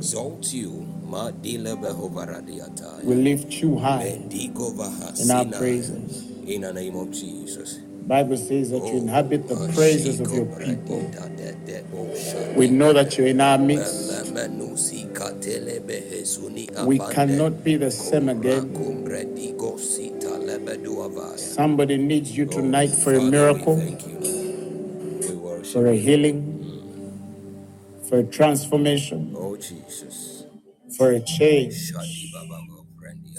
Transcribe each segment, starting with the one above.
exalt you. We lift you high in our praises. In the name of Jesus. Bible says that you oh, inhabit the praises of your people. We know that you're in our midst. We cannot be the same again. Somebody needs you tonight for a miracle, for a healing, for a transformation, oh for a change,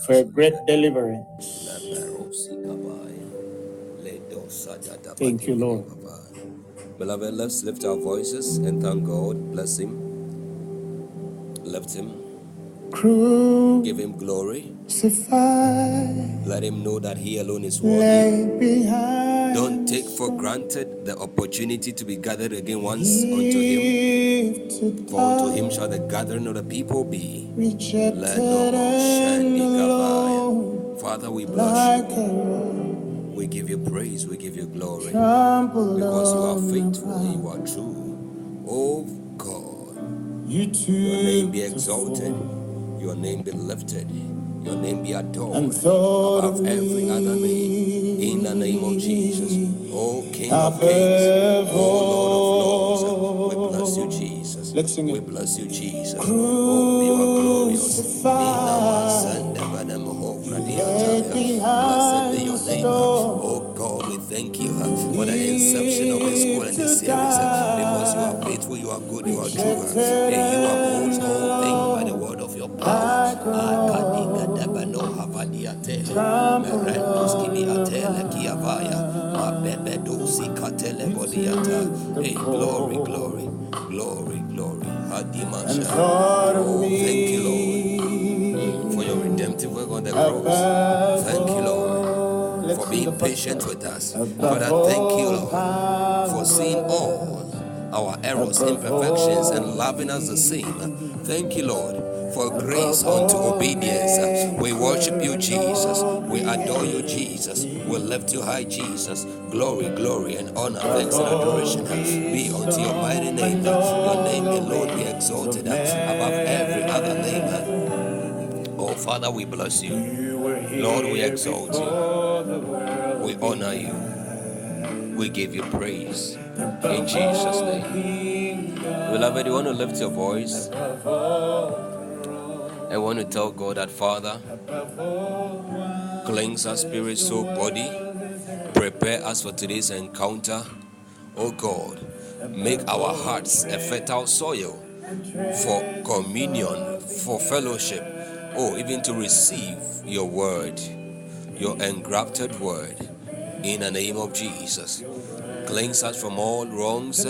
for a great deliverance. Thank you, Lord. Beloved, let's lift our voices and thank God. Bless Him. Lift Him. Give Him glory. Let Him know that He alone is worthy. Don't take for granted the opportunity to be gathered again once unto Him. For unto Him shall the gathering of the people be. Let no Father, we bless you. We give you praise, we give you glory. Because you are faithful you are true. Oh God, your name be exalted, your name be lifted. Your name be adored above every other name. In the name of Jesus. Oh King of Kings. Oh Lord of Lords. We bless you, Jesus. Let's sing it. We bless you, Jesus. Oh, you are glorious. Blessed be your name. Oh God, we thank you for the inception of this school and this series. Because you are faithful, you are good, you are true. And you are uphold all things power debano havadiate glory glory glory glory. Hadimasha. Oh thank you lord. For your redemptive work on the cross. Thank you lord for being patient with us. Father thank you lord for seeing all our errors imperfections and loving us the same. Thank you lord for grace unto obedience. We worship you, Jesus. We adore you, Jesus. We lift you high, Jesus. Glory, glory, and honor, thanks, and adoration be unto your mighty name. Your name alone be exalted above every other name. Oh, Father, we bless you. Lord, we exalt you. We honor you. We give you praise. In Jesus' name. Beloved, you want to lift your voice I want to tell God that, Father, cleanse our spirit, soul, body. Prepare us for today's encounter. Oh God, make our hearts a fertile soil for communion, for fellowship. Oh, even to receive your word, your engrafted word. In the name of Jesus. Cleanse us from all wrongs.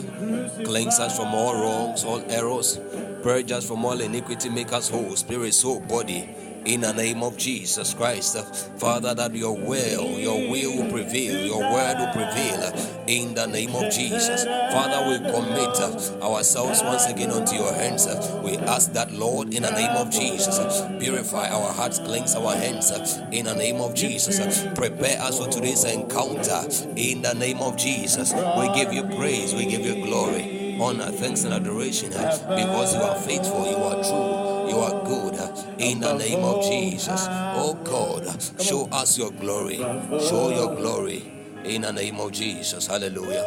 Cleanse us from all wrongs, all errors Purge us from all iniquity, make us whole, spirit, soul, body. In the name of Jesus Christ, Father, that your will, your will will prevail, your word will prevail. In the name of Jesus, Father, we commit ourselves once again unto your hands. We ask that, Lord, in the name of Jesus, purify our hearts, cleanse our hands. In the name of Jesus, prepare us for today's encounter. In the name of Jesus, we give you praise, we give you glory. honor, thanks, and adoration because you are faithful, you are true, you are good. Uh, in the name of Jesus, oh God, uh, show us your glory, show your glory. In the name of Jesus, hallelujah.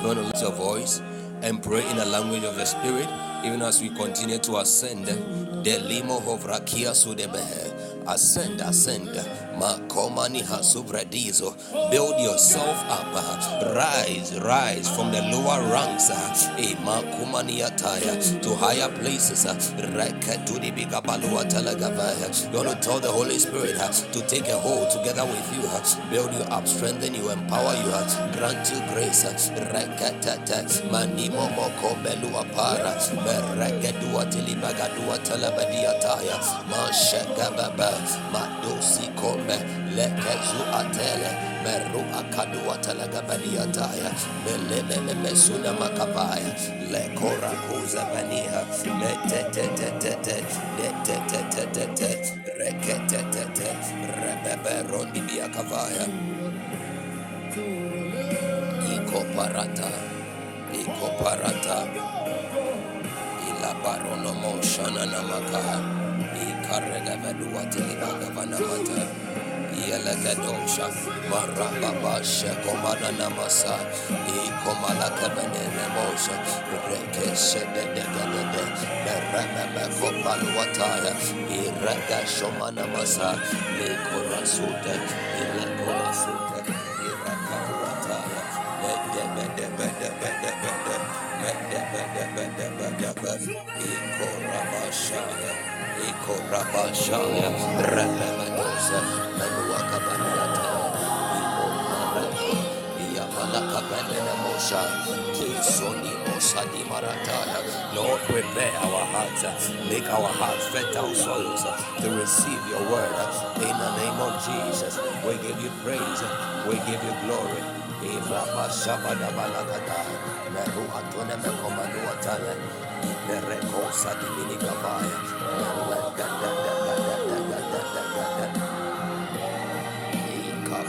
You want to lift your voice and pray in the language of the Spirit, even as we continue to ascend. The limo of Rakia Sudebehe. Ascend, ascend. Build yourself up. Rise, rise from the lower ranks. To higher places. You to tell the Holy Spirit to take a hold together with you. Build you up, strengthen you, empower you, grant you grace. Manimo moko belua para. Bereka dua tilibagadua talabadiataya. Mashagababa madosi kombe telebe lekezu atele meru akadua telegebeniataya melebelebesuna makabaya lekora kuza beniha metetetetete netetetetete reketetete rebeberodibiakavaya ikoparata ikoparata ilabaronomo shananamaka ikaregeveduateliagavana mata yelekedosha marababashe komananamasa ikomalakabenenemosha rekeshededegedede merememekopaluwataya iregeshomanamasa likorasute ilekorasute irekaruwataya medebedebedebedebede medebedebedebedebe ikorabashaya ikorabashaya rememedosa Lord prepare our hearts make our hearts fertile soils to receive your word in the name of Jesus. We give you praise we give you glory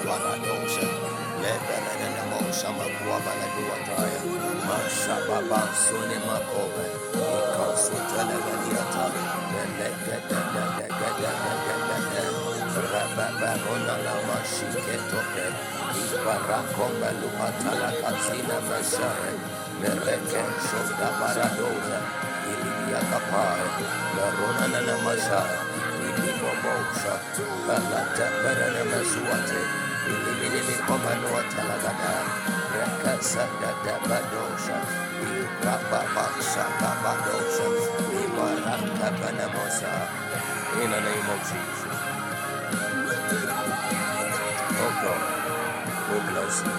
Iraba Shabada Balagada Meru Atone Mekomanu Atale Mereko Sadimini Gabaya Shama Kuabala Duataya, Mashababa Sone Makobe, Ikasutele Gadiata, Rababona Lama Shiketoke, Ibarakomba Lupatala Kasina Mashare, Mereke Shoda Baradoza, Ilibia Kapai, Larona Nana Mashare, Ilibo Mosha, Balata Perana Masuate, In the name of Jesus. Oh God, we bless you.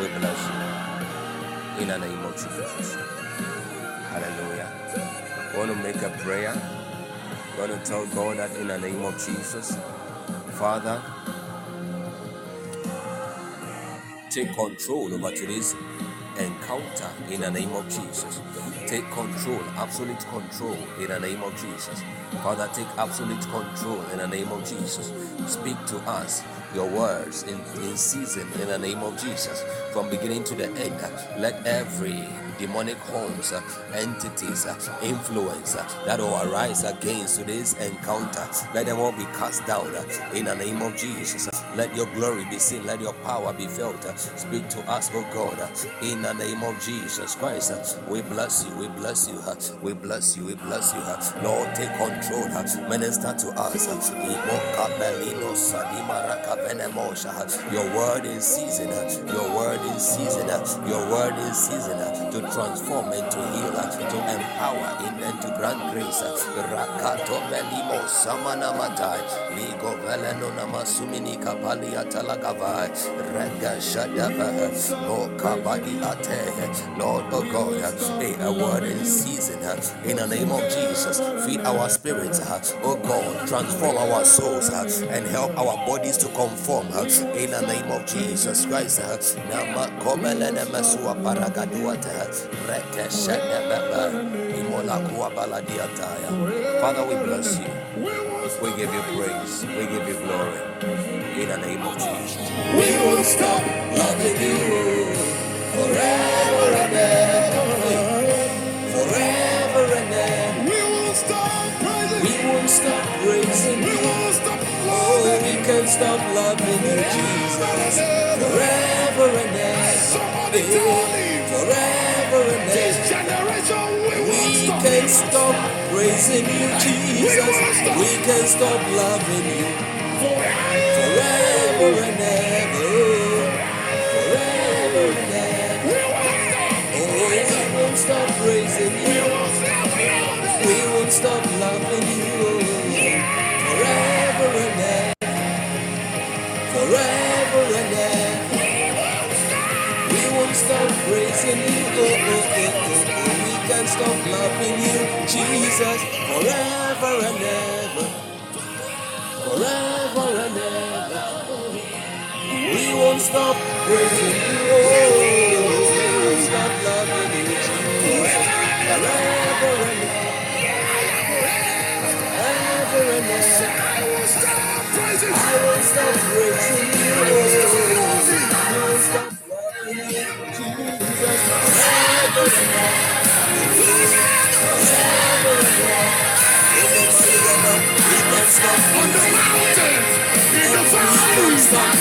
We bless you. In the name of Jesus. Hallelujah. Want to make a prayer. Want to tell God that in the name of Jesus, Father, take control over today's encounter in the name of Jesus. Take control, absolute control in the name of Jesus. Father, take absolute control in the name of Jesus. Speak to us your words in, in season in the name of Jesus. From beginning to the end, let every demonic horns, uh, entities, uh, influence uh, that will arise against today's encounter. Let them all be cast down uh, in the name of Jesus. Let your glory be seen. Let your power be felt. Uh, speak to us, oh God, uh, in the name of Jesus Christ. We bless you. We bless you. We bless you. We bless you. Lord, take control. Minister to us. Your word is season. Your word is season. Your word is season to transform and to heal, to empower in and to grant grace. Rakato Belimo Samana Matai, Ligo Veleno Namasumini Kapali Atalagava, Rega Shadaba, O Kabadi Ate, Lord, oh God, hey, a word in season, in the name of Jesus, feed our spirits, oh God, transform our souls and help our bodies to conform. In the name of Jesus Christ. Nama Komelene Mesua Paragaduata, Father, we bless you. We give you praise. We give you glory. In the name of Jesus. We will stop loving you forever and ever. Forever and ever. We will stop praising. We won't stop praising. We will stop. Oh, we can stop loving you, Jesus. Forever and ever. Somebody tell me. Can stop praising you, Jesus. We can stop loving you. Forever and ever. Forever and ever. We won't stop praising you. On the mountain, in the valley,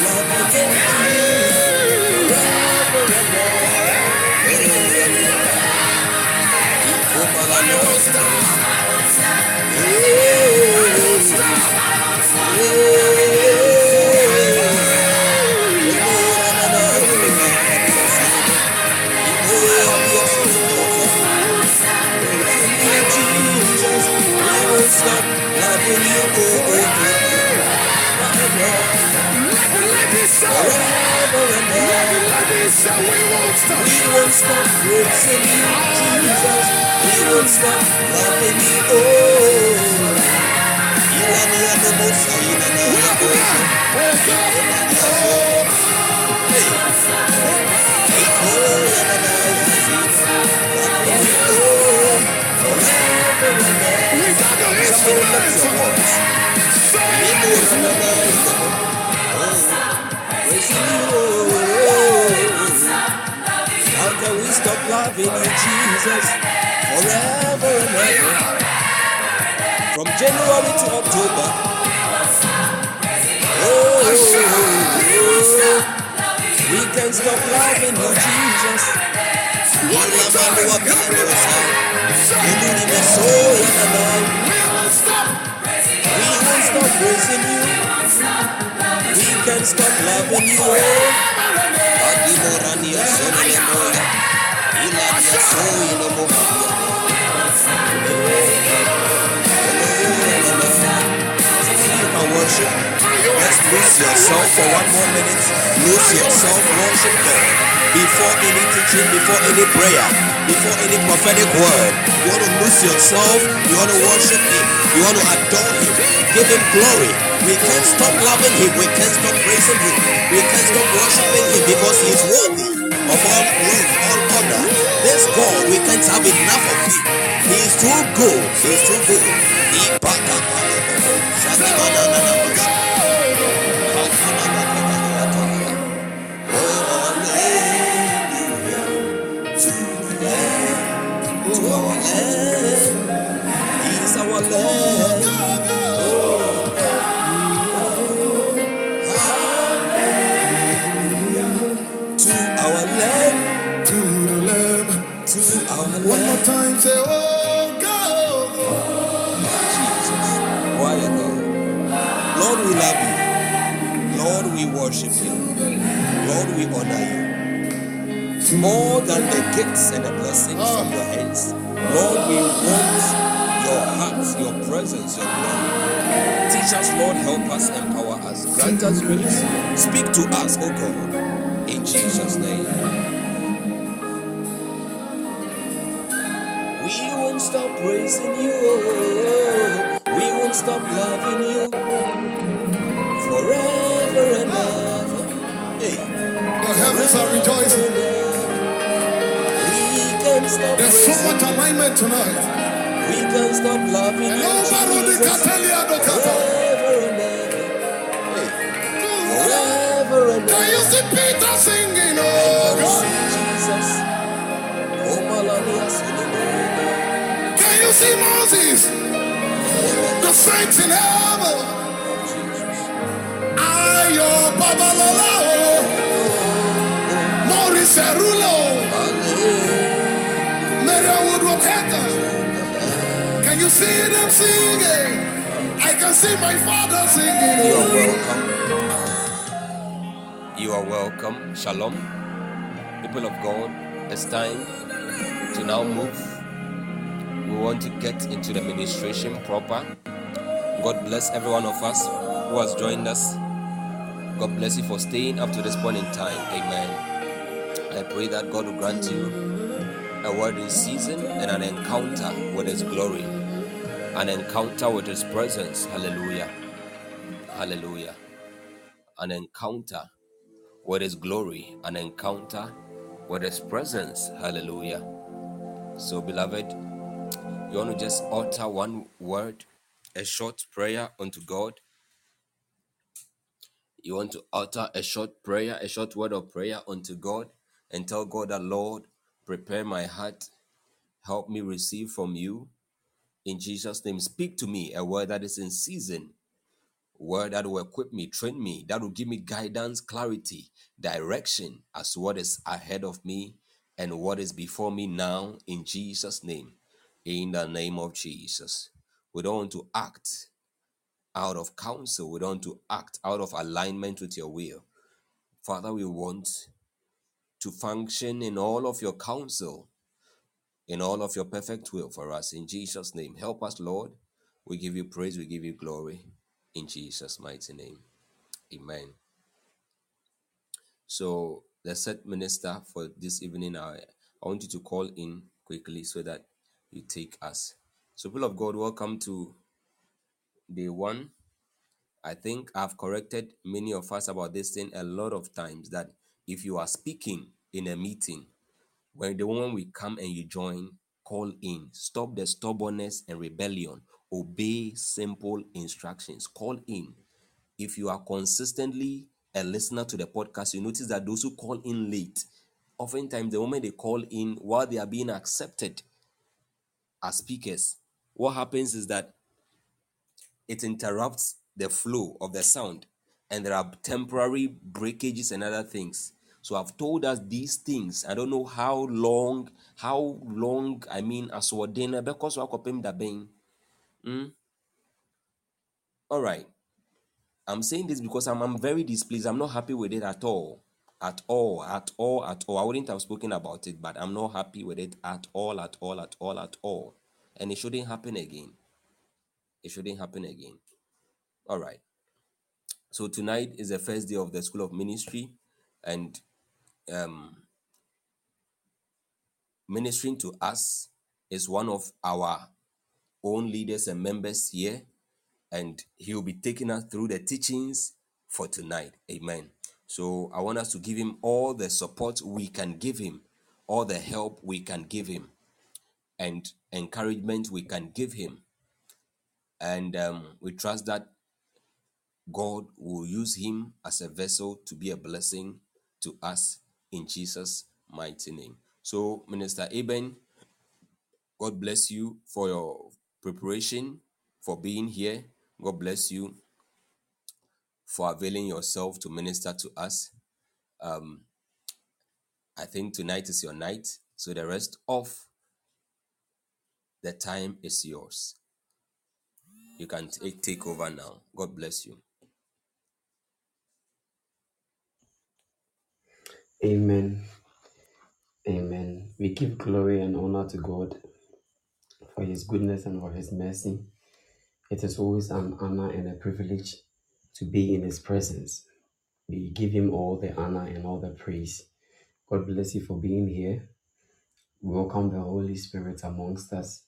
let we won't stop. We won't stop praising you, Jesus. We won't stop loving you, oh. Ilani ya nomosa, ilana ya bosa. Ilani ya so. Hey. Iko ya nana ya zina. Loving you, oh. Forever and ever. We got the instruments. Say Imo it. ya nana ya zina. Praising you, oh. How can we stop loving you, Jesus? Forever and ever. From January to October. Oh, oh, oh. we can stop loving you, Jesus. One more time. Ilabando Say it. Iluni miso ya nanai. We won't stop. We won't stop praising you. We can stop loving you. Oh. Adimorani ya moya. Ya can worship. Lose yourself for one more minute. Lose yourself, worship God. Before any teaching, before any prayer, before any prophetic word, you want to lose yourself. You want to worship Him. You want to adore Him. Give Him glory. We can't stop loving Him. We can't stop praising Him. We can't stop worshiping Him because He is worthy of all glory, all honor. This God, we can't have enough of Him. He is too good. He is too good. The gifts and the blessings from your hands. Lord, we want your heart, your presence, your glory. Teach us, Lord, help us, empower us, grant us grace. Speak to us, O God, in Jesus' name. We won't stop praising you. We won't stop loving you forever and ever. Hey, The heavens are rejoicing. We can't stop There's so much alignment tonight. We can't stop loving you, Hello, Baroni Jesus. Catalia Dokata. Forever and ever. Hey, forever and Can you see Peter singing? Oh, can God. Jesus. Oh. Can you see Moses? The saints in heaven. Oh, Jesus. Ayo Babalala, oh. oh. Maurice Rulo, you see them singing? I can see my father singing. You are welcome. You are welcome. Shalom. People of God, it's time to now move. We want to get into the ministration proper. God bless every one of us who has joined us. God bless you for staying up to this point in time. Amen. I pray that God will grant you a word in season and an encounter with His glory, an encounter with His presence. Hallelujah. Hallelujah. An encounter with His glory, an encounter with His presence. Hallelujah. So, beloved, you want to just utter one word, a short prayer unto God. You want to utter a short prayer, a short word of prayer unto God, and tell God that, Lord, prepare my heart, help me receive from you. In Jesus' name, speak to me a word that is in season, word that will equip me, train me, that will give me guidance, clarity, direction as to what is ahead of me and what is before me now in Jesus' name. In the name of Jesus. We don't want to act out of counsel. We don't want to act out of alignment with your will. Father, we want to function in all of your counsel, in all of your perfect will for us. In Jesus' name. Help us, Lord. We give you praise, we give you glory. In Jesus' mighty name. Amen. So the set minister for this evening, I, I want you to call in quickly so that you take us. So, people of God, welcome to day one. I think I've corrected many of us about this thing a lot of times that if you are speaking in a meeting, when the moment we come and you join, call in. Stop the stubbornness and rebellion. Obey simple instructions. Call in. If you are consistently a listener to the podcast, you notice that those who call in late, oftentimes the moment they call in while they are being accepted as speakers, what happens is that it interrupts the flow of the sound and there are temporary breakages and other things so i've told us these things. I don't know how long how long i mean as ordinary because hmm? all right i'm saying this because I'm, I'm very displeased. I'm not happy with it at all. At all at all at all. I wouldn't have spoken about it but i'm not happy with it at all at all at all at all. And it shouldn't happen again. It shouldn't happen again. All right So tonight is the first day of the School of Ministry, and um, ministering to us is one of our own leaders and members here, and he will be taking us through the teachings for tonight. Amen. So I want us to give him all the support we can give him, all the help we can give him, and encouragement we can give him. And um, we trust that God will use him as a vessel to be a blessing to us in Jesus' mighty name. So, Minister Eben, God bless you for your preparation, for being here. God bless you for availing yourself to minister to us. Um, I think tonight is your night, so the rest of the time is yours. You can take, take over now. God bless you. Amen. Amen. We give glory and honor to God for His goodness and for His mercy. It is always an honor and a privilege to be in His presence. We give Him all the honor and all the praise. God bless you for being here. Welcome the Holy Spirit amongst us.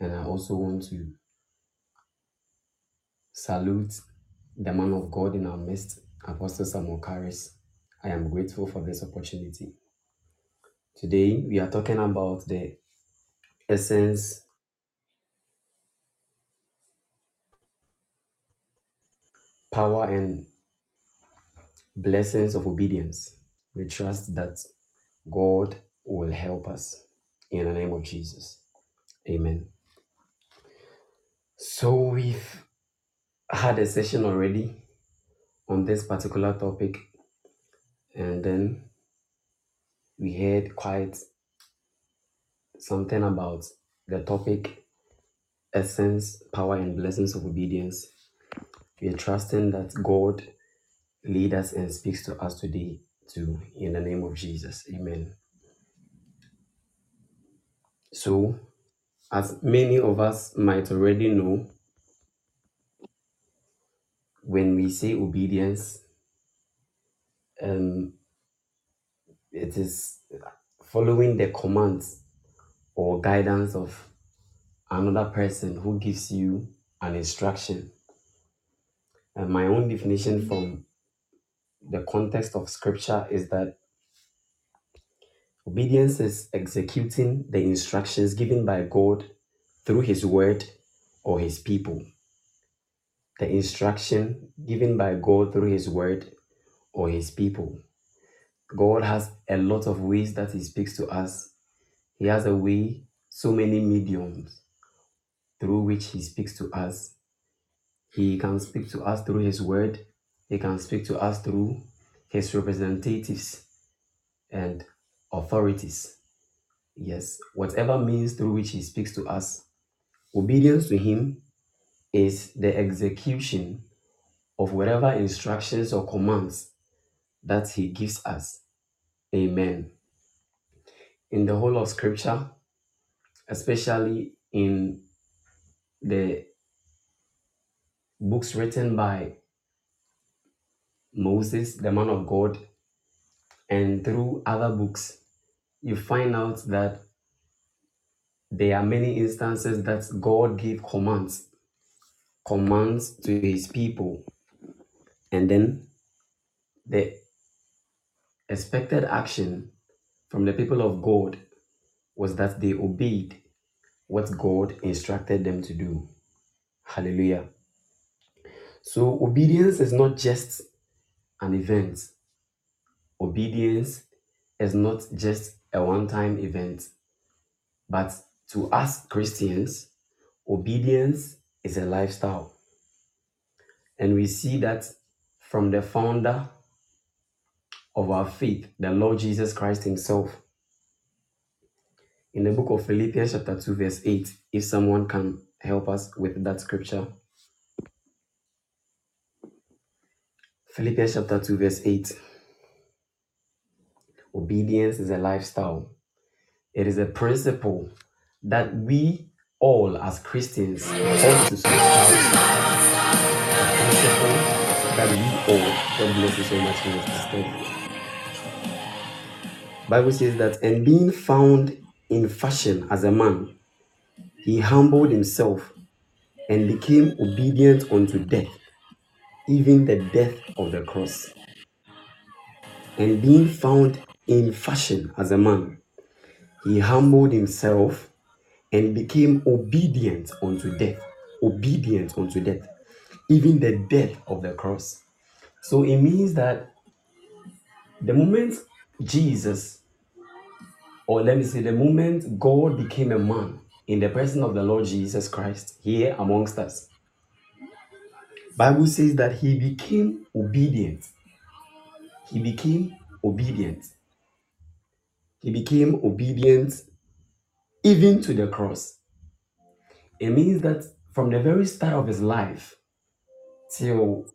And I also want to salute the man of God in our midst, Apostle Samuel Karis. I am grateful for this opportunity. Today, we are talking about the essence, power, and blessings of obedience. We trust that God will help us in the name of Jesus. Amen. So we've had a session already on this particular topic, and then we heard quite something about the topic essence, power, and blessings of obedience. We are trusting that God lead us and speaks to us today too in the name of Jesus. Amen. So, as many of us might already know, when we say obedience, um, it is following the commands or guidance of another person who gives you an instruction. And my own definition from the context of scripture is that obedience is executing the instructions given by God through his word or his people. The instruction given by God through his word or his people. God has a lot of ways that he speaks to us. He has a way, so many mediums through which he speaks to us. He can speak to us through his word. He can speak to us through his representatives and authorities. Yes, whatever means through which he speaks to us, obedience to him is the execution of whatever instructions or commands that he gives us. Amen. In the whole of scripture, especially in the books written by Moses, the man of God, and through other books, you find out that there are many instances that God gave commands, commands to his people, and then the expected action from the people of God was that they obeyed what God instructed them to do. Hallelujah. So, obedience is not just an event, obedience is not just a one time event, but to us Christians, obedience is a lifestyle. And we see that from the founder of our faith, the Lord Jesus Christ Himself. In the book of Philippians, chapter 2, verse 8, if someone can help us with that scripture. Philippians chapter 2, verse 8. Obedience is a lifestyle, it is a principle that we all as Christians ought to subscribe to. A principle that we all, God bless you so much, Mr. Steph. Bible says that, and being found in fashion as a man, he humbled himself and became obedient unto death, even the death of the cross. And being found in fashion as a man, he humbled himself and became obedient unto death, obedient unto death, even the death of the cross. So it means that the moment Jesus, or let me say, the moment God became a man in the person of the Lord Jesus Christ here amongst us, Bible says that he became obedient. He became obedient. He became obedient even to the cross. It means that from the very start of his life till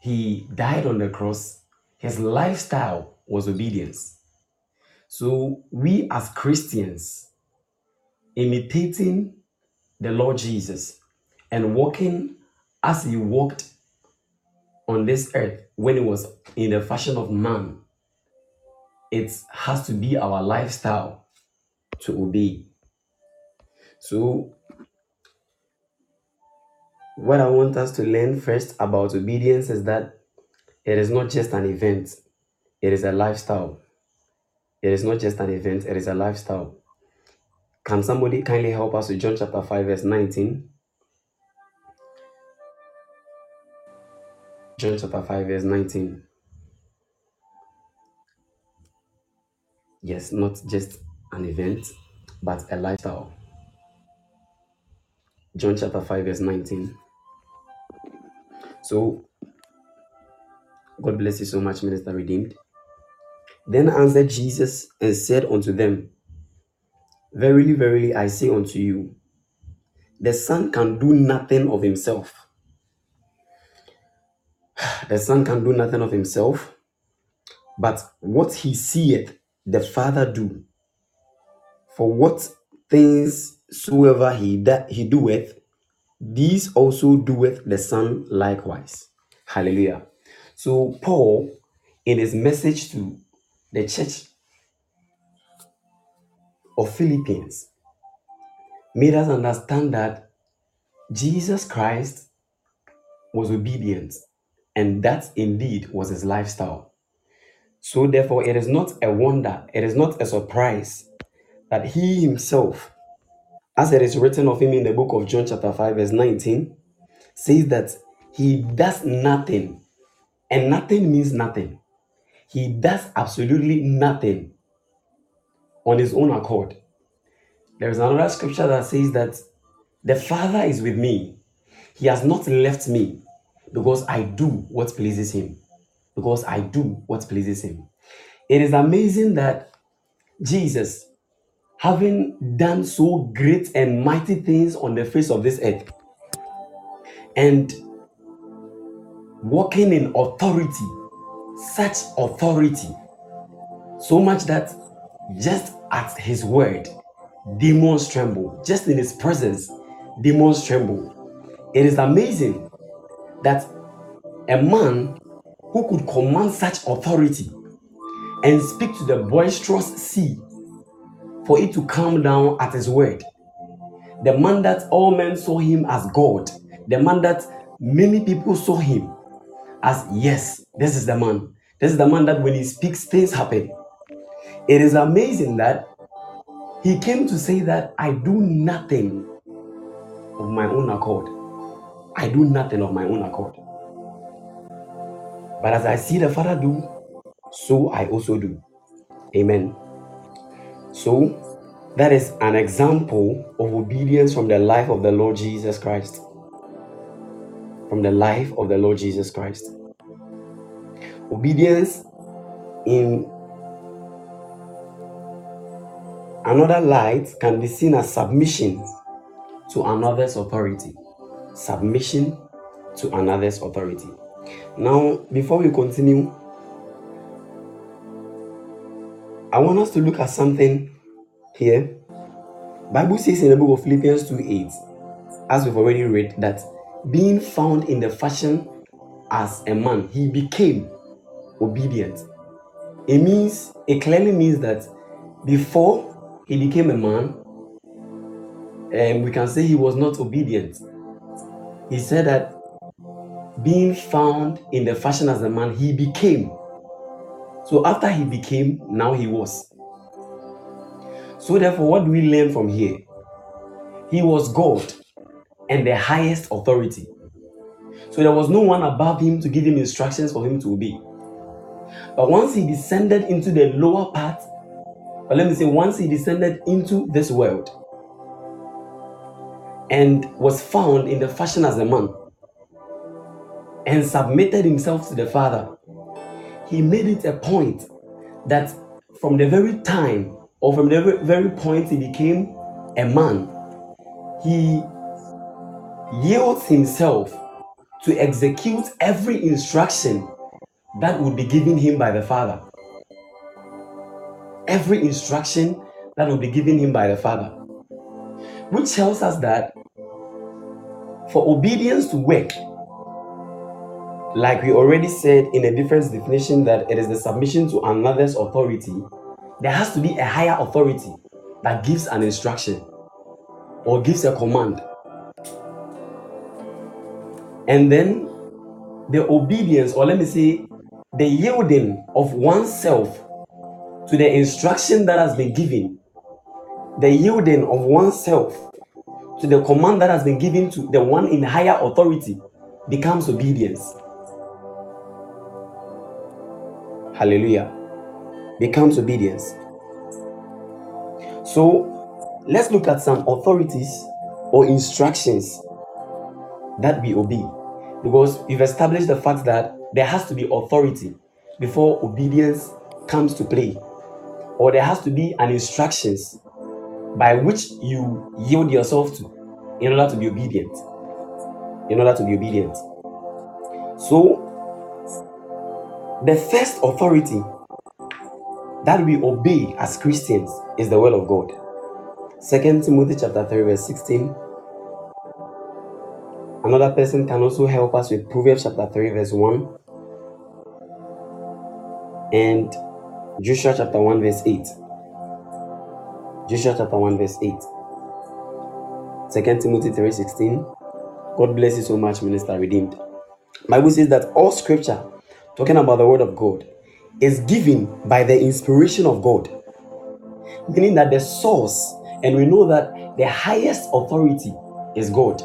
he died on the cross, his lifestyle was obedience. So we as Christians, imitating the Lord Jesus and walking as he walked on this earth when he was in the fashion of man, it has to be our lifestyle to obey. So, what I want us to learn first about obedience is that it is not just an event, it is a lifestyle. It is not just an event, it is a lifestyle. Can somebody kindly help us with John chapter 5, verse 19? John chapter 5, verse 19. Yes, not just an event, but a lifestyle. John chapter 5, verse 19. So, God bless you so much, Minister Redeemed. Then answered Jesus and said unto them, Verily, verily, I say unto you, the Son can do nothing of himself. The Son can do nothing of himself, but what he seeth the Father do. For what things soever he, da- he doeth, these also doeth the Son likewise. Hallelujah. So, Paul, in his message to the church of Philippines made us understand that Jesus Christ was obedient, and that indeed was his lifestyle. So, therefore, it is not a wonder, it is not a surprise that he himself, as it is written of him in the book of John, chapter 5, verse 19, says that he does nothing, and nothing means nothing. He does absolutely nothing on his own accord. There is another scripture that says that the Father is with me. He has not left me because I do what pleases him. Because I do what pleases him. It is amazing that Jesus, having done so great and mighty things on the face of this earth, and walking in authority, such authority, so much that just at his word, demons tremble. Just in his presence, demons tremble. It is amazing that a man who could command such authority and speak to the boisterous sea for it to calm down at his word. The man that all men saw him as God, the man that many people saw him as, yes, this is the man. This is the man that when he speaks, things happen. It is amazing that he came to say that I do nothing of my own accord. I do nothing of my own accord. But as I see the Father do, so I also do. Amen. So that is an example of obedience from the life of the Lord Jesus Christ. From the life of the Lord Jesus Christ. Obedience in another light can be seen as submission to another's authority. Submission to another's authority. Now, before we continue, I want us to look at something here. Bible says in the book of Philippians 2 8, as we've already read, that being found in the fashion as a man, he became obedient. It means, it clearly means that before he became a man, and we can say he was not obedient. He said that being found in the fashion as a man, he became. So after he became, now he was. So therefore, what do we learn from here? He was God and the highest authority. So there was no one above him to give him instructions for him to obey. But once he descended into the lower part, or let me say, once he descended into this world and was found in the fashion as a man and submitted himself to the Father, he made it a point that from the very time or from the very point he became a man, he yields himself to execute every instruction that would be given him by the Father. Every instruction that would be given him by the Father. Which tells us that for obedience to work, like we already said in a different definition, that it is the submission to another's authority, there has to be a higher authority that gives an instruction or gives a command. And then the obedience, or let me say, the yielding of oneself to the instruction that has been given, the yielding of oneself to the command that has been given to the one in higher authority becomes obedience. Hallelujah. Becomes obedience. So let's look at some authorities or instructions that we obey. Because we've established the fact that there has to be authority before obedience comes to play, or there has to be an instructions by which you yield yourself to in order to be obedient. In order to be obedient. So, the first authority that we obey as Christians is the word of God. Second Timothy chapter 3, verse 16. Another person can also help us with Proverbs chapter 3, verse 1. And Joshua chapter 1, verse 8. Joshua chapter 1, verse 8. Second Timothy 3, 16. God bless you so much, Minister Redeemed. Bible says that all scripture, talking about the word of God, is given by the inspiration of God. Meaning that the source, and we know that the highest authority is God.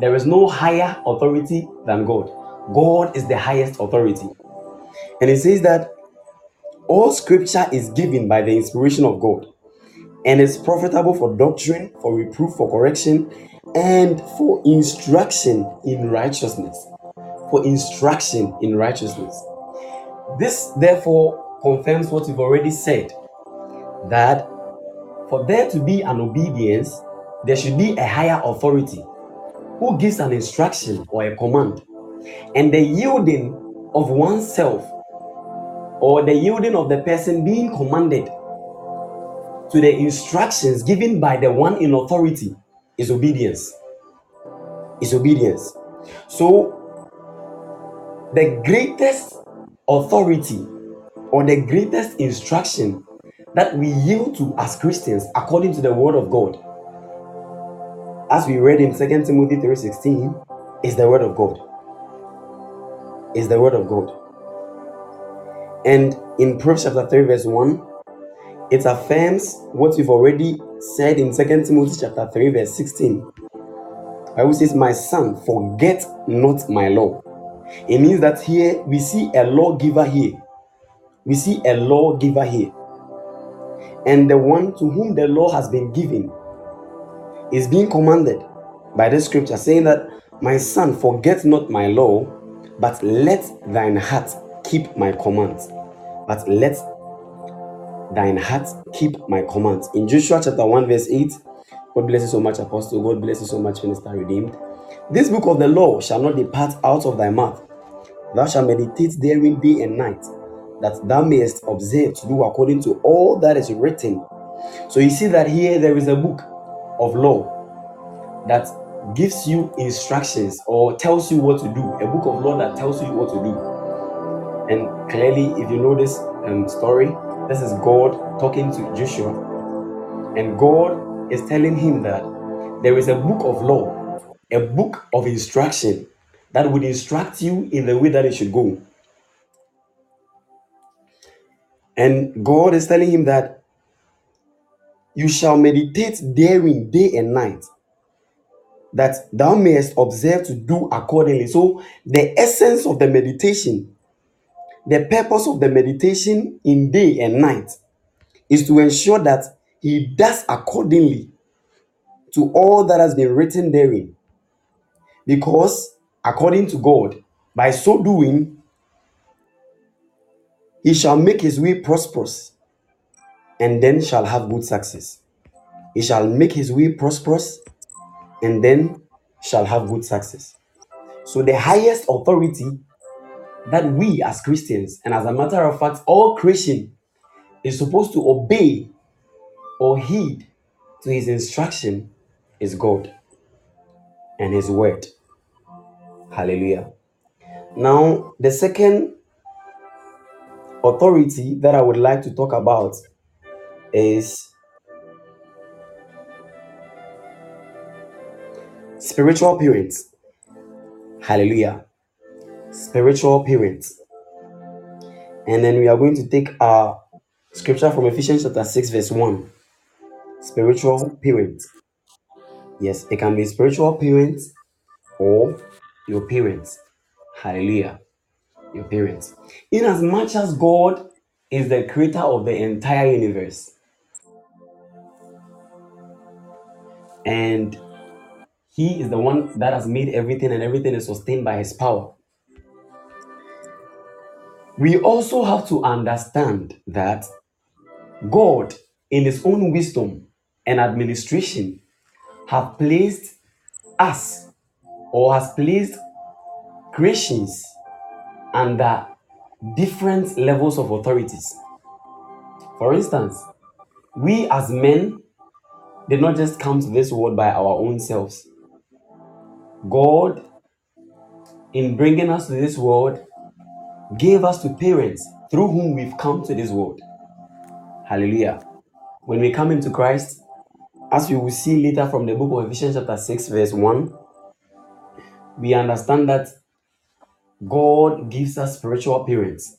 There is no higher authority than God. God is the highest authority. And it says that all scripture is given by the inspiration of God and is profitable for doctrine, for reproof, for correction, and for instruction in righteousness. For instruction in righteousness. This therefore confirms what we've already said that for there to be an obedience, there should be a higher authority who gives an instruction or a command. And the yielding of oneself or the yielding of the person being commanded to the instructions given by the one in authority is obedience. Is obedience. So, the greatest authority or the greatest instruction that we yield to as Christians according to the word of God as we read in 2 Timothy 3:16 is the word of God. Is the word of God. And in Proverbs chapter 3 verse 1 it affirms what we've already said in 2 Timothy chapter 3 verse 16. Bible says, My son, forget not my law. It means that here we see a lawgiver here. We see a lawgiver here. And the one to whom the law has been given is being commanded by the scripture, saying that, My son, forget not my law, but let thine heart keep my commands. But let thine heart keep my commands. In Joshua chapter 1, verse 8, God bless you so much, Apostle. God bless you so much, Minister Redeemed. This book of the law shall not depart out of thy mouth. Thou shalt meditate therein day and night, that thou mayest observe to do according to all that is written. So you see that here there is a book of law that gives you instructions or tells you what to do. A book of law that tells you what to do. And clearly, if you know this um, story, this is God talking to Joshua, and God is telling him that there is a book of law, a book of instruction that would instruct you in the way that it should go. And God is telling him that you shall meditate therein day and night, that thou mayest observe to do accordingly. So, the essence of the meditation, the purpose of the meditation in day and night is to ensure that he does accordingly to all that has been written therein. Because, according to God, by so doing, he shall make his way prosperous and then shall have good success. He shall make his way prosperous and then shall have good success. So, the highest authority that we as Christians, and as a matter of fact, all creation is supposed to obey or heed to his instruction is God and his word. Hallelujah. Now, the second authority that I would like to talk about is spiritual parents. Hallelujah. Spiritual parents. And then we are going to take our scripture from Ephesians chapter 6, verse 1. Spiritual parents. Yes, it can be spiritual parents or your parents. Hallelujah. Your parents. In as much as God is the creator of the entire universe, and He is the one that has made everything, and everything is sustained by His power. We also have to understand that God, in His own wisdom and administration, have placed us or has placed creations under different levels of authorities. For instance, we as men did not just come to this world by our own selves. God, in bringing us to this world, gave us to parents through whom we've come to this world. Hallelujah. When we come into Christ, as we will see later from the book of Ephesians, chapter 6, verse 1, we understand that God gives us spiritual parents.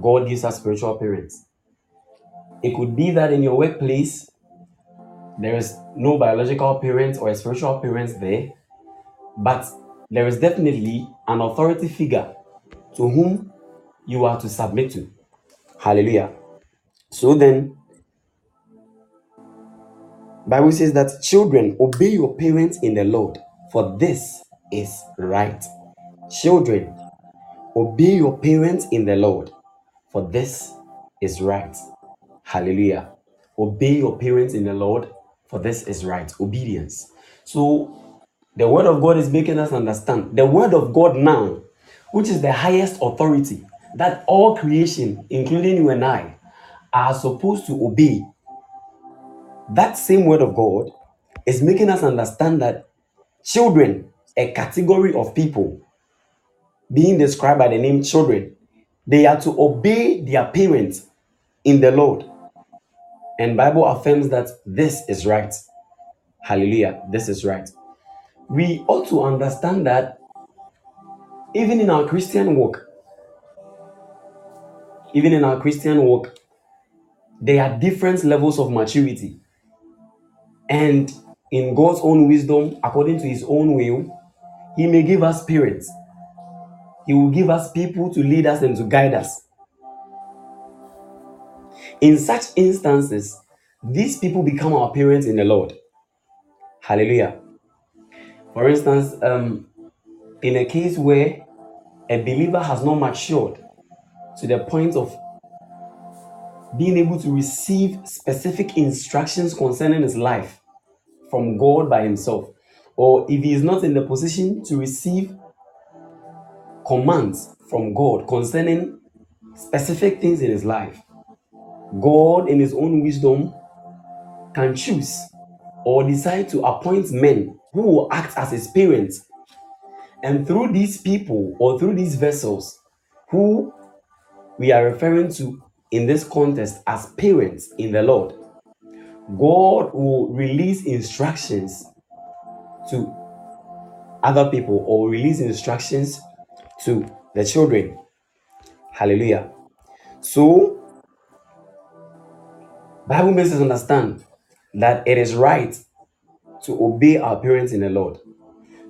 God gives us spiritual parents. It could be that in your workplace, there is no biological parent or a spiritual parent there, but there is definitely an authority figure to whom you are to submit to. Hallelujah. So then, Bible says that children obey your parents in the Lord, for this is right. Children, obey your parents in the Lord, for this is right. Hallelujah. Obey your parents in the Lord, for this is right. Obedience. So the word of God is making us understand the word of God now, which is the highest authority that all creation, including you and I, are supposed to obey. That same word of God is making us understand that children, a category of people being described by the name children, they are to obey their parents in the Lord. And Bible affirms that this is right. Hallelujah. This is right. We to understand that even in our Christian walk, even in our Christian walk, there are different levels of maturity. And in God's own wisdom, according to his own will, he may give us spirits. He will give us people to lead us and to guide us. In such instances, these people become our parents in the Lord. Hallelujah. For instance, um, in a case where a believer has not matured to the point of being able to receive specific instructions concerning his life from God by himself, or if he is not in the position to receive commands from God concerning specific things in his life, God, in his own wisdom, can choose or decide to appoint men who will act as his parents. And through these people or through these vessels, who we are referring to in this context as parents in the Lord, God will release instructions to other people or release instructions to the children. Hallelujah. So, Bible makes us understand that it is right to obey our parents in the Lord.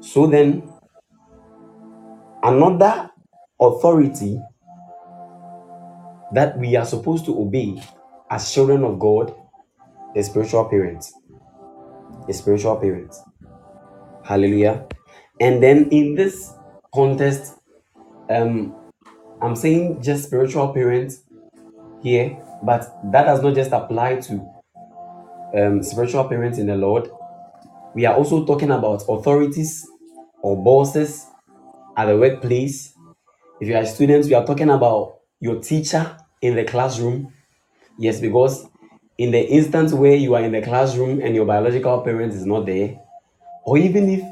So then, another authority that we are supposed to obey as children of God is spiritual parents. Is spiritual parents. Hallelujah. And then in this context, um, I'm saying just spiritual parents here, but that does not just apply to um, spiritual parents in the Lord. We are also talking about authorities or bosses at the workplace. If you are students, we are talking about your teacher in the classroom. Yes, because in the instance where you are in the classroom and your biological parent is not there, or even if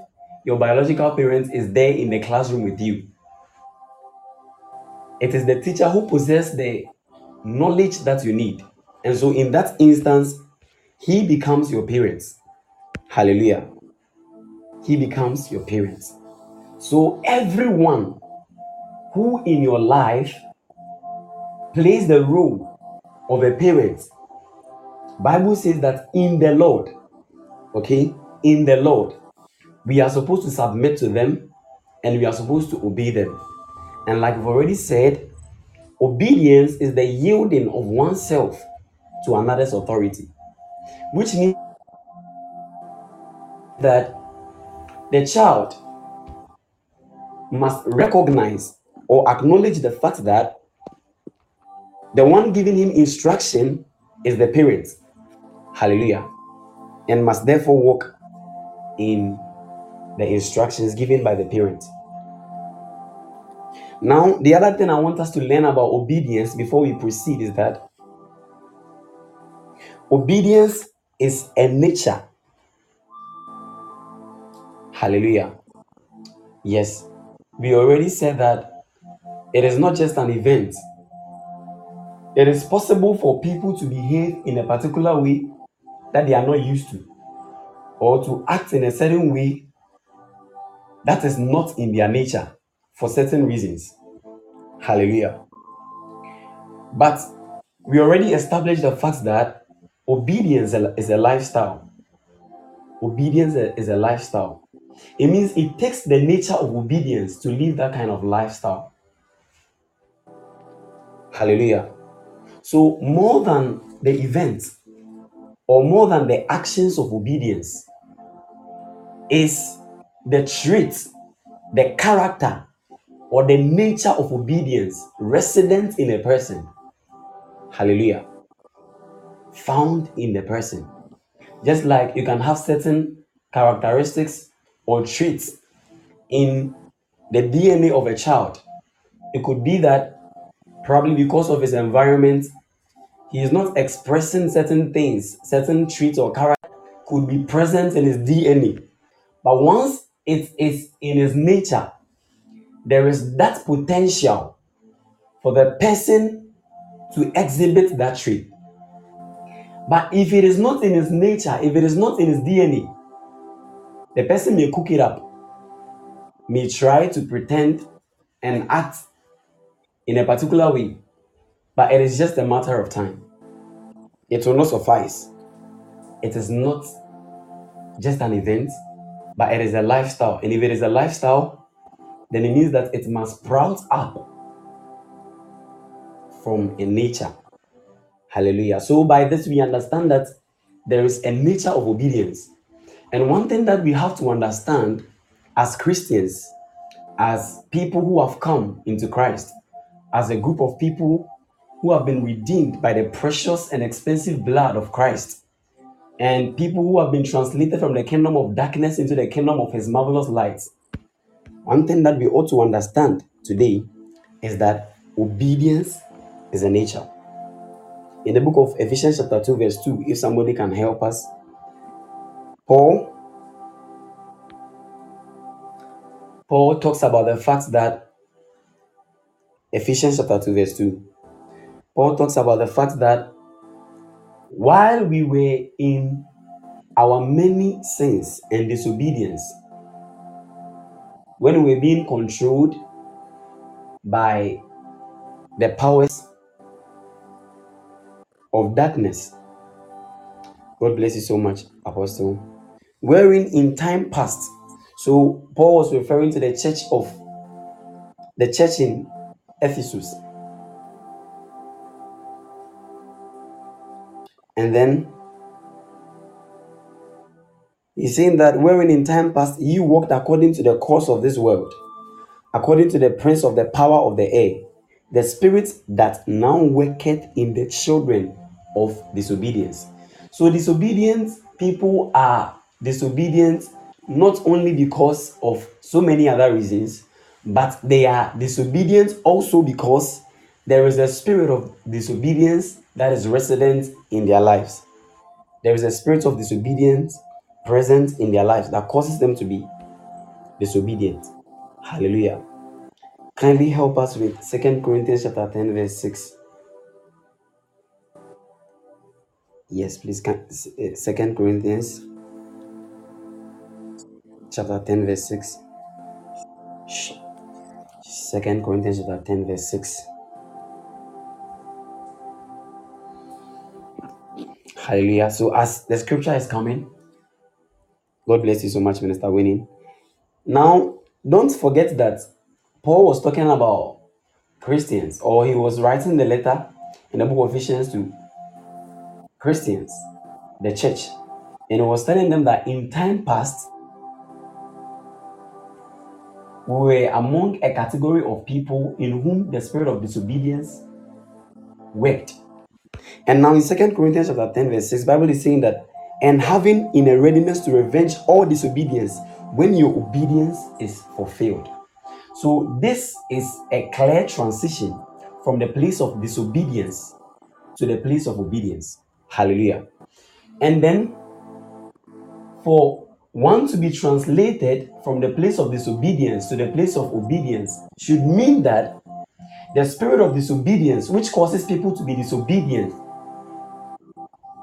your biological parent is there in the classroom with you, it is the teacher who possesses the knowledge that you need. And so, in that instance, he becomes your parents. Hallelujah. He becomes your parents. So, everyone who in your life plays the role of a parent, Bible says that in the Lord, okay, in the Lord, we are supposed to submit to them and we are supposed to obey them. And like I've already said, obedience is the yielding of oneself to another's authority, which means that the child must recognize or acknowledge the fact that The one giving him instruction is the parent. Hallelujah. And must therefore walk in the instructions given by the parent. Now, the other thing I want us to learn about obedience before we proceed is that obedience is a nature. Hallelujah. Yes, we already said that it is not just an event. It is possible for people to behave in a particular way that they are not used to, or to act in a certain way that is not in their nature for certain reasons. Hallelujah. But we already established the fact that obedience is a lifestyle. Obedience is a lifestyle. It means it takes the nature of obedience to live that kind of lifestyle. Hallelujah. So, more than the event or more than the actions of obedience is the trait, the character, or the nature of obedience resident in a person. Hallelujah. Found in the person. Just like you can have certain characteristics or traits in the DNA of a child. It could be that probably because of his environment, he is not expressing certain things, certain traits or character could be present in his DNA. But once it is in his nature, there is that potential for the person to exhibit that trait. But if it is not in his nature, if it is not in his DNA, the person may cook it up, may try to pretend and act in a particular way, but it is just a matter of time. It will not suffice. It is not just an event, but it is a lifestyle. And if it is a lifestyle, then it means that it must sprout up from a nature. Hallelujah. So by this we understand that there is a nature of obedience. And one thing that we have to understand as Christians, as people who have come into Christ, as a group of people who have been redeemed by the precious and expensive blood of Christ, and people who have been translated from the kingdom of darkness into the kingdom of his marvelous light. One thing that we ought to understand today is that obedience is a nature. In the book of Ephesians, chapter 2, verse 2, if somebody can help us, Paul Paul talks about the fact that Ephesians chapter 2, verse 2. Paul talks about the fact that while we were in our many sins and disobedience, when we were being controlled by the powers of darkness, God bless you so much, Apostle. Wherein in time past, so Paul was referring to the church of the church in Ephesus. And then he's saying that wherein in time past you walked according to the course of this world, according to the prince of the power of the air, the spirit that now worketh in the children of disobedience. So disobedient people are disobedient not only because of so many other reasons, but they are disobedient also because there is a spirit of disobedience that is resident in their lives. There is a spirit of disobedience present in their lives that causes them to be disobedient. Hallelujah. Kindly help us with Second Corinthians chapter 10, verse 6. Yes, please. Eh, Second Corinthians chapter 10, verse 6. Second Corinthians chapter 10, verse 6. Hallelujah. So as the scripture is coming, God bless you so much, Minister Winning. Now, don't forget that Paul was talking about Christians, or he was writing the letter in the book of Ephesians to Christians, the church, and he was telling them that in time past, we were among a category of people in whom the spirit of disobedience worked. And now in 2 Corinthians chapter 10, verse 6, Bible is saying that and having in a readiness to revenge all disobedience when your obedience is fulfilled. So, this is a clear transition from the place of disobedience to the place of obedience. Hallelujah. And then, for one to be translated from the place of disobedience to the place of obedience should mean that the spirit of disobedience, which causes people to be disobedient,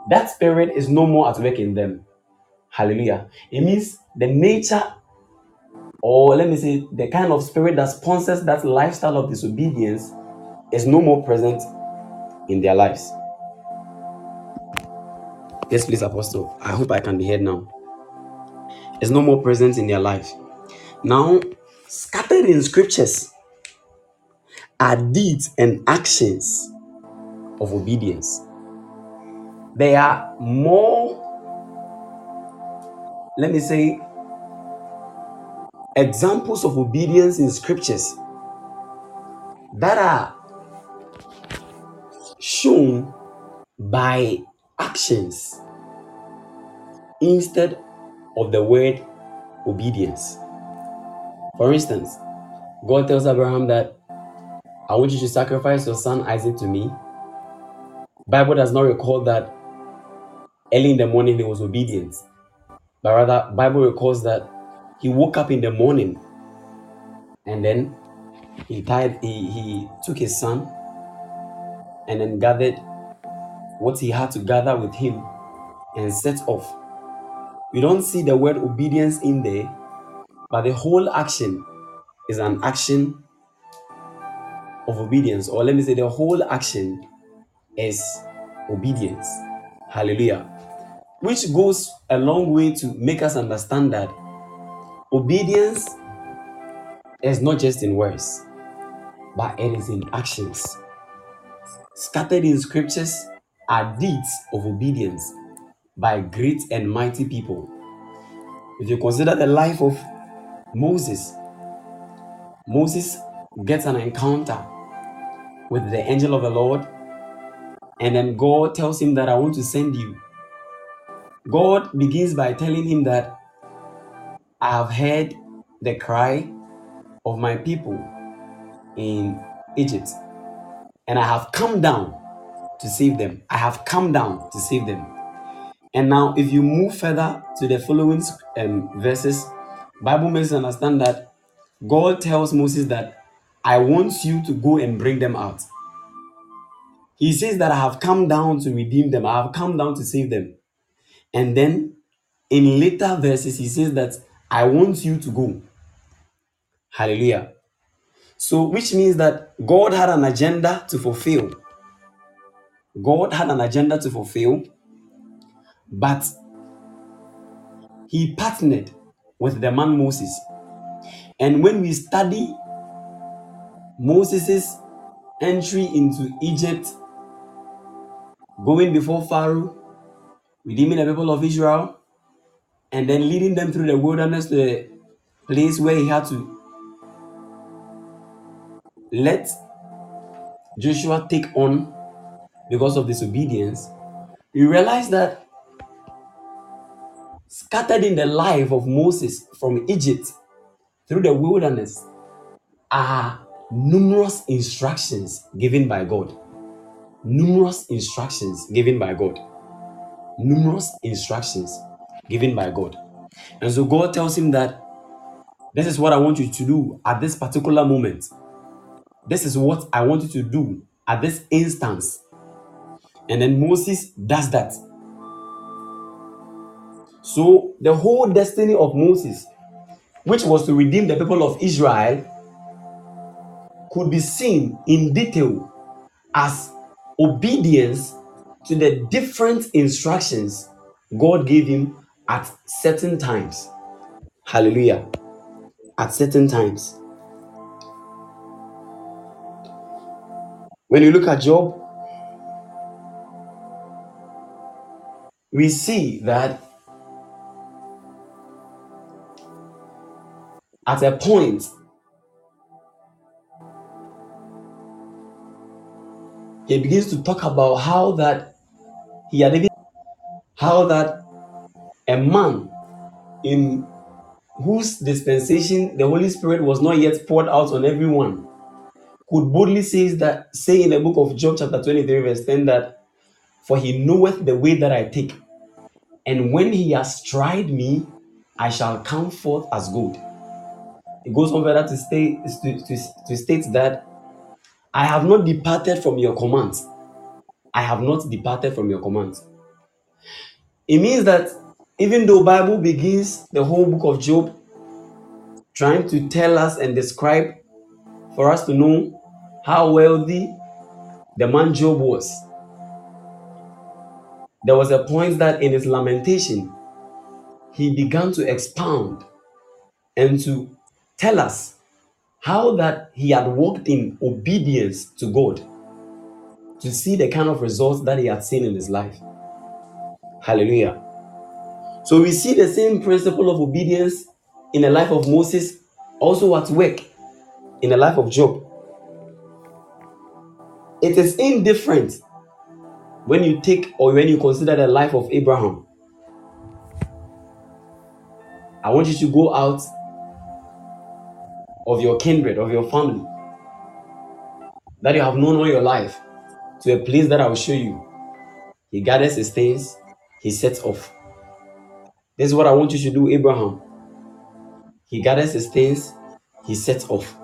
that spirit is no more at work in them. Hallelujah. It means the nature, or let me say, the kind of spirit that sponsors that lifestyle of disobedience is no more present in their lives. Yes, please, Apostle. I hope I can be heard now. It's no more present in their life. Now, scattered in scriptures are deeds and actions of obedience. They are more, let me say, examples of obedience in scriptures that are shown by actions instead of the word obedience. For instance, God tells Abraham that I want you to sacrifice your son Isaac to me. Bible does not record that early in the morning there was obedience. But rather, Bible records that he woke up in the morning and then he tied he, he took his son and then gathered what he had to gather with him and set off. We don't see the word obedience in there, but the whole action is an action of obedience, or let me say, the whole action is obedience. Hallelujah which goes a long way to make us understand that obedience is not just in words, but it is in actions. Scattered in scriptures are deeds of obedience by great and mighty people. If you consider the life of Moses, Moses gets an encounter with the angel of the Lord, and then God tells him that I want to send you God begins by telling him that I have heard the cry of my people in Egypt, and I have come down to save them. I have come down to save them. And now, if you move further to the following um, verses, Bible makes understand that God tells Moses that I want you to go and bring them out. He says that I have come down to redeem them. I have come down to save them. And then in later verses, he says that I want you to go. Hallelujah. So, which means that God had an agenda to fulfill. God had an agenda to fulfill, but he partnered with the man Moses. And when we study Moses' entry into Egypt, going before Pharaoh, redeeming the people of Israel, and then leading them through the wilderness to the place where he had to let Joshua take on because of disobedience, he realize that scattered in the life of Moses from Egypt through the wilderness are numerous instructions given by God. Numerous instructions given by God numerous instructions given by God. And so God tells him that this is what I want you to do at this particular moment. This is what I want you to do at this instance. And then Moses does that. So the whole destiny of Moses, which was to redeem the people of Israel, could be seen in detail as obedience to the different instructions God gave him at certain times. Hallelujah. At certain times. When you look at Job, we see that at a point, he begins to talk about how that he had even how that a man in whose dispensation the Holy Spirit was not yet poured out on everyone could boldly say that say in the book of Job chapter 23 verse 10 that for he knoweth the way that I take and when he has tried me I shall come forth as gold. It goes on further to state to, to, to state that I have not departed from your commands. I have not departed from your commands. It means that even though Bible begins the whole book of Job trying to tell us and describe for us to know how wealthy the man Job was. There was a point that in his lamentation, he began to expound and to tell us how that he had walked in obedience to God to see the kind of results that he had seen in his life. Hallelujah. So we see the same principle of obedience in the life of Moses, also at work in the life of Job. It is indifferent when you take or when you consider the life of Abraham. I want you to go out of your kindred, of your family that you have known all your life to a place that I will show you. He gathers his things, he sets off. This is what I want you to do, Abraham. He gathers his things, he sets off.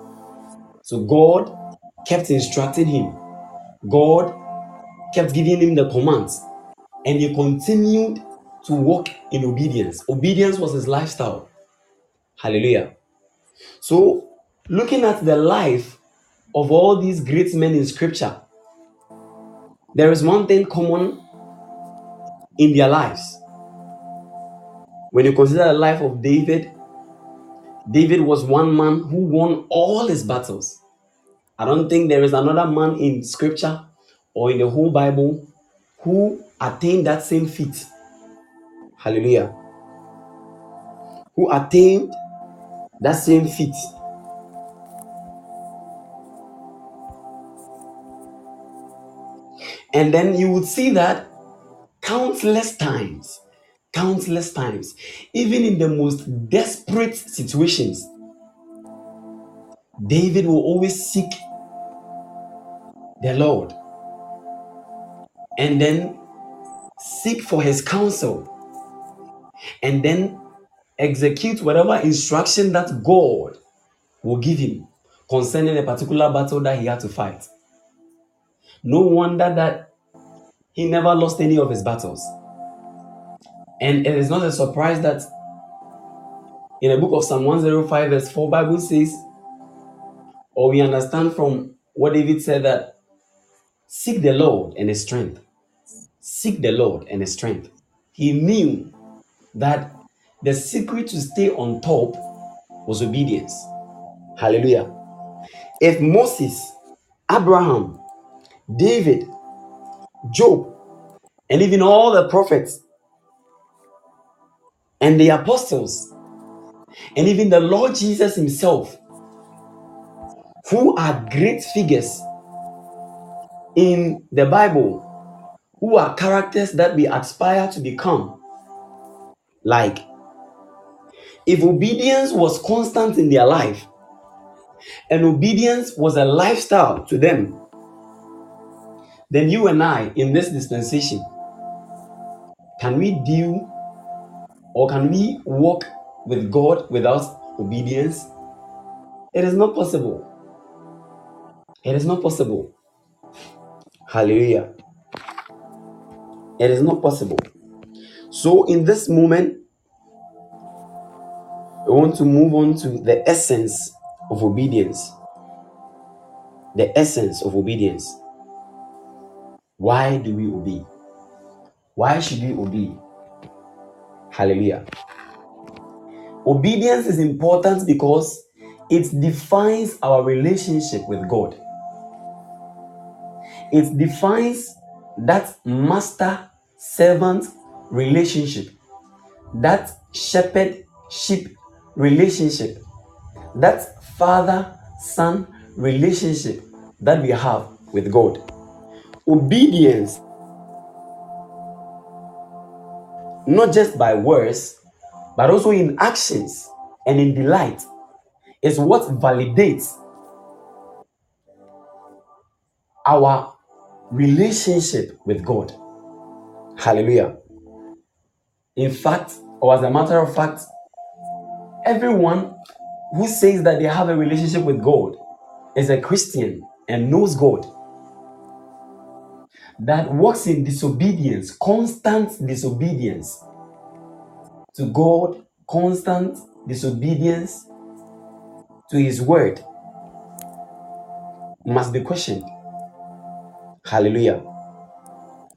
So God kept instructing him. God kept giving him the commands. And he continued to walk in obedience. Obedience was his lifestyle. Hallelujah. So, looking at the life of all these great men in scripture, there is one thing common in their lives. When you consider the life of David, David was one man who won all his battles. I don't think there is another man in scripture or in the whole Bible who attained that same feat. Hallelujah. Who attained that same feat. And then you would see that countless times, countless times, even in the most desperate situations, David will always seek the Lord and then seek for his counsel and then execute whatever instruction that God will give him concerning a particular battle that he had to fight. No wonder that he never lost any of his battles. And it is not a surprise that in the book of Psalm 105, verse 4, Bible says, or we understand from what David said that seek the Lord and his strength. Seek the Lord and his strength. He knew that the secret to stay on top was obedience. Hallelujah. If Moses, Abraham, David, Job, and even all the prophets and the apostles, and even the Lord Jesus Himself, who are great figures in the Bible, who are characters that we aspire to become. Like, if obedience was constant in their life, and obedience was a lifestyle to them, then you and I in this dispensation, can we deal or can we walk with God without obedience? It is not possible. It is not possible. Hallelujah. It is not possible. So, in this moment, we want to move on to the essence of obedience. The essence of obedience. Why do we obey? Why should we obey? Hallelujah. Obedience is important because it defines our relationship with God. It defines that master servant relationship, that shepherd sheep relationship, that father son relationship that we have with God. Obedience, not just by words, but also in actions and in delight, is what validates our relationship with God. Hallelujah. In fact, or as a matter of fact, everyone who says that they have a relationship with God is a Christian and knows God that walks in disobedience, constant disobedience to God, constant disobedience to His word must be questioned. Hallelujah.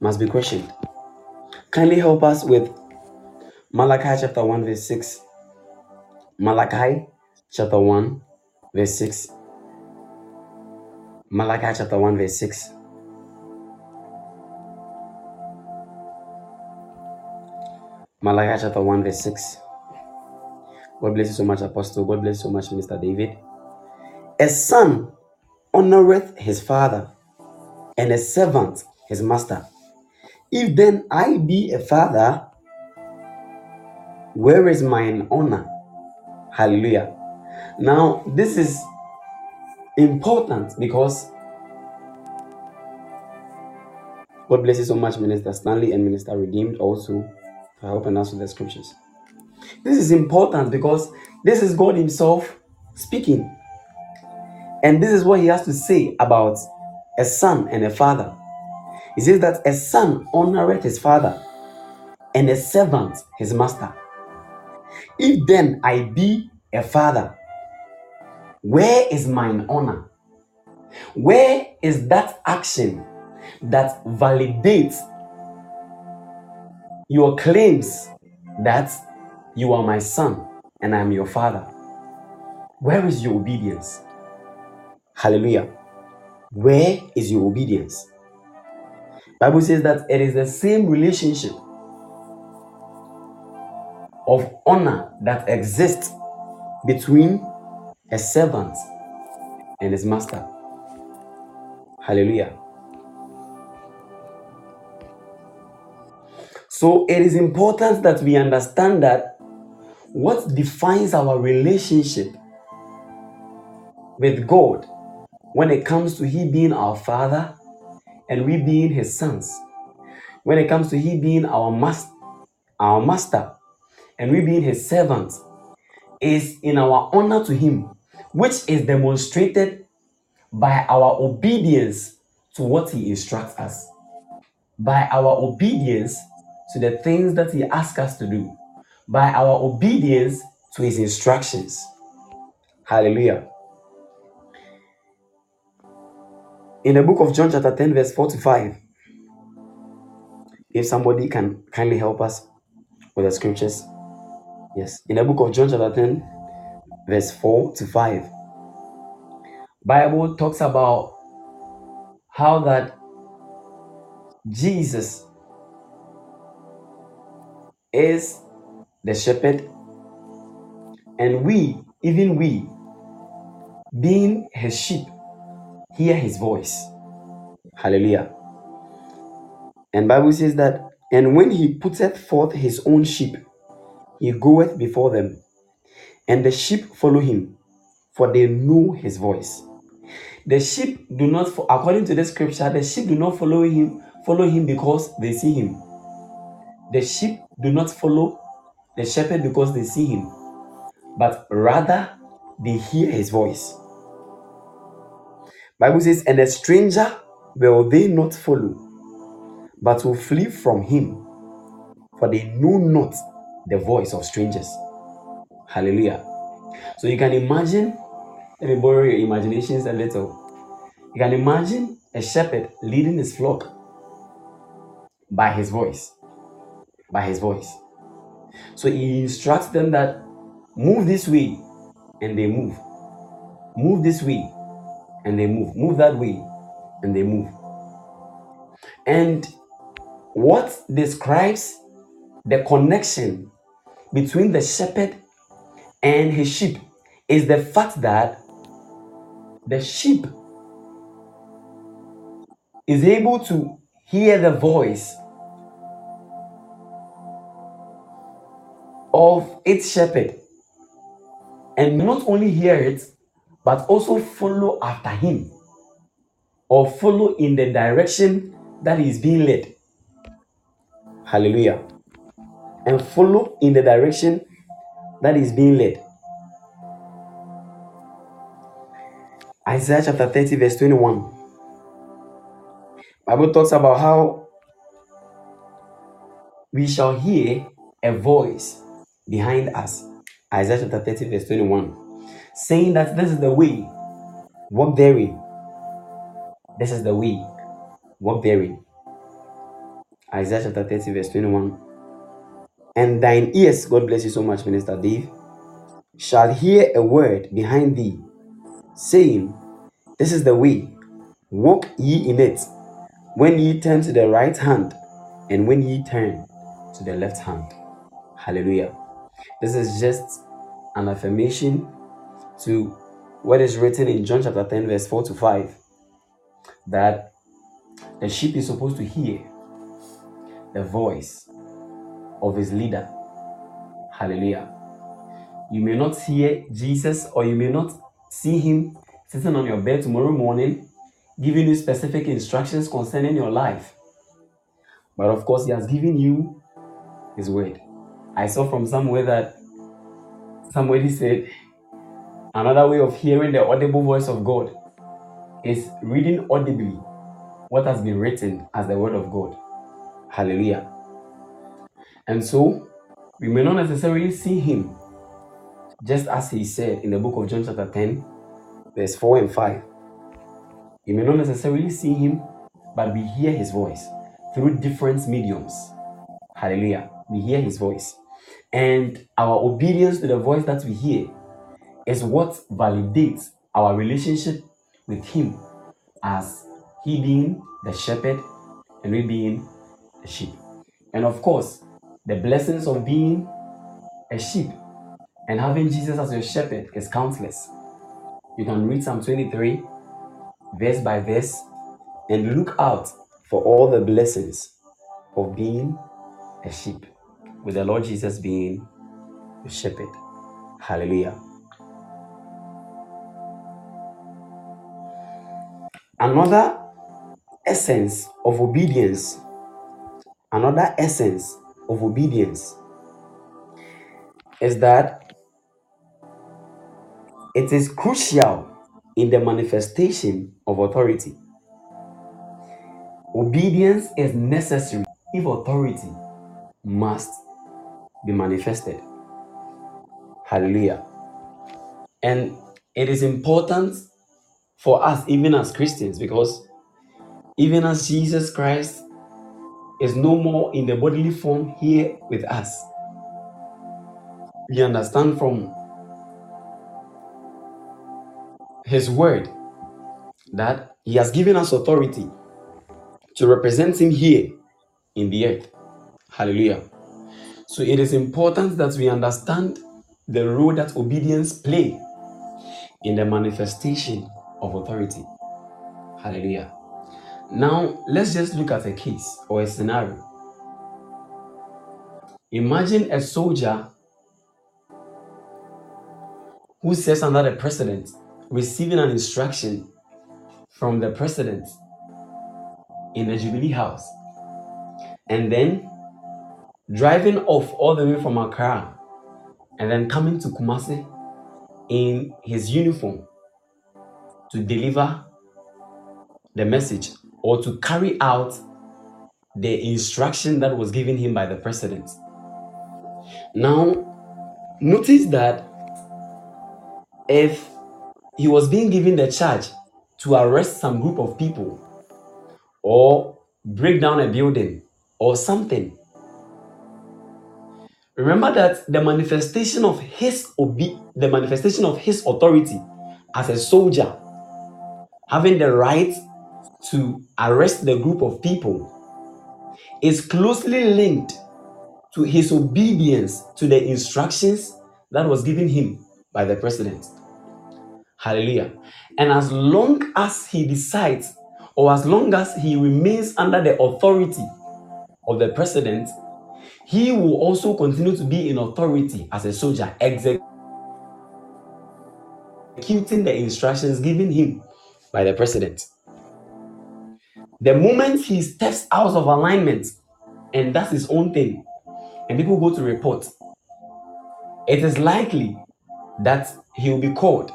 Must be questioned. Kindly help us with Malachi chapter 1, verse 6. Malachi chapter 1, verse 6. Malachi chapter 1, verse 6. Malachi chapter 1, verse 6. God bless you so much, Apostle. God bless you so much, Mr. David. A son honoreth his father, and a servant his master. If then I be a father, where is mine honor? Hallelujah. Now, this is important because God bless you so much, Minister Stanley and Minister Redeemed, also for helping us with the scriptures. This is important because this is God Himself speaking. And this is what He has to say about a son and a father. He says that a son honoreth his father, and a servant his master. If then I be a father, where is mine honor? Where is that action that validates your claims that you are my son and I am your father? Where is your obedience? Hallelujah. Where is your obedience? Bible says that it is the same relationship of honor that exists between a servant and his master. Hallelujah. So it is important that we understand that what defines our relationship with God when it comes to He being our Father and we being His sons, when it comes to He being our master, our master, and we being His servants, is in our honor to Him, which is demonstrated by our obedience to what He instructs us, by our obedience to the things that He asks us to do, by our obedience to His instructions. Hallelujah. In the book of John, chapter 10, verse 4 to 5, if somebody can kindly help us with the scriptures. Yes. In the book of John, chapter 10, verse 4 to 5, Bible talks about how that Jesus is the shepherd, and we, even we, being his sheep, hear his voice. Hallelujah. And Bible says that, and when he putteth forth his own sheep, he goeth before them, and the sheep follow him, for they know his voice. The sheep do not, according to the scripture, the sheep do not follow him, follow him because they see him. The sheep do not follow the shepherd because they see him, but rather they hear his voice. Bible says, and a stranger will they not follow, but will flee from him, for they know not the voice of strangers. Hallelujah. So you can imagine, let me borrow your imaginations a little. You can imagine a shepherd leading his flock by his voice. By his voice. So he instructs them that move this way, and they move. Move this way, and they move. Move that way, and they move. And what describes the connection between the shepherd and his sheep is the fact that the sheep is able to hear the voice of its shepherd and not only hear it, but also follow after him or follow in the direction that he is being led. Hallelujah. And follow in the direction that is being led. Isaiah chapter 30, verse 21. Bible talks about how we shall hear a voice behind us. Isaiah chapter 30, verse 21. Saying that this is the way, walk therein. This is the way, walk therein. Isaiah chapter 30, verse 21. And thine ears, God bless you so much, Minister Dave, shall hear a word behind thee, saying, This is the way, walk ye in it. When ye turn to the right hand, and when ye turn to the left hand. Hallelujah. This is just an affirmation to what is written in John chapter 10, verse 4 to 5 that the sheep is supposed to hear the voice of his leader. Hallelujah. You may not hear Jesus or you may not see him sitting on your bed tomorrow morning giving you specific instructions concerning your life. But of course, he has given you his word. I saw from somewhere that somebody said another way of hearing the audible voice of God is reading audibly what has been written as the word of God. Hallelujah. And so we may not necessarily see him just as he said in the book of John, chapter 10, verse 4 and 5. You may not necessarily see him, but we hear his voice through different mediums. Hallelujah. We hear his voice. And our obedience to the voice that we hear is what validates our relationship with him as he being the shepherd and we being the sheep. And of course, the blessings of being a sheep and having Jesus as your shepherd is countless. You can read Psalm 23 verse by verse and look out for all the blessings of being a sheep, with the Lord Jesus being the shepherd. Hallelujah. Another essence of obedience, another essence of obedience is that it is crucial in the manifestation of authority. Obedience is necessary if authority must be manifested. Hallelujah. And it is important for us, even as Christians, because even as Jesus Christ is no more in the bodily form here with us, we understand from his word that he has given us authority to represent him here in the earth. Hallelujah. So it is important that we understand the role that obedience play in the manifestation of authority. Hallelujah. Now, let's just look at a case or a scenario. Imagine a soldier who serves under the president receiving an instruction from the president in the Jubilee House and then driving off all the way from Accra and then coming to Kumasi in his uniform to deliver the message or to carry out the instruction that was given him by the president. Now, notice that if he was being given the charge to arrest some group of people or break down a building or something, remember that the manifestation of his obe- the manifestation of his authority as a soldier having the right to arrest the group of people is closely linked to his obedience to the instructions that was given him by the president. Hallelujah. And as long as he decides or as long as he remains under the authority of the president, he will also continue to be in authority as a soldier, executing the instructions given him by the president. The moment he steps out of alignment and does his own thing, and people go to report, it is likely that he will be called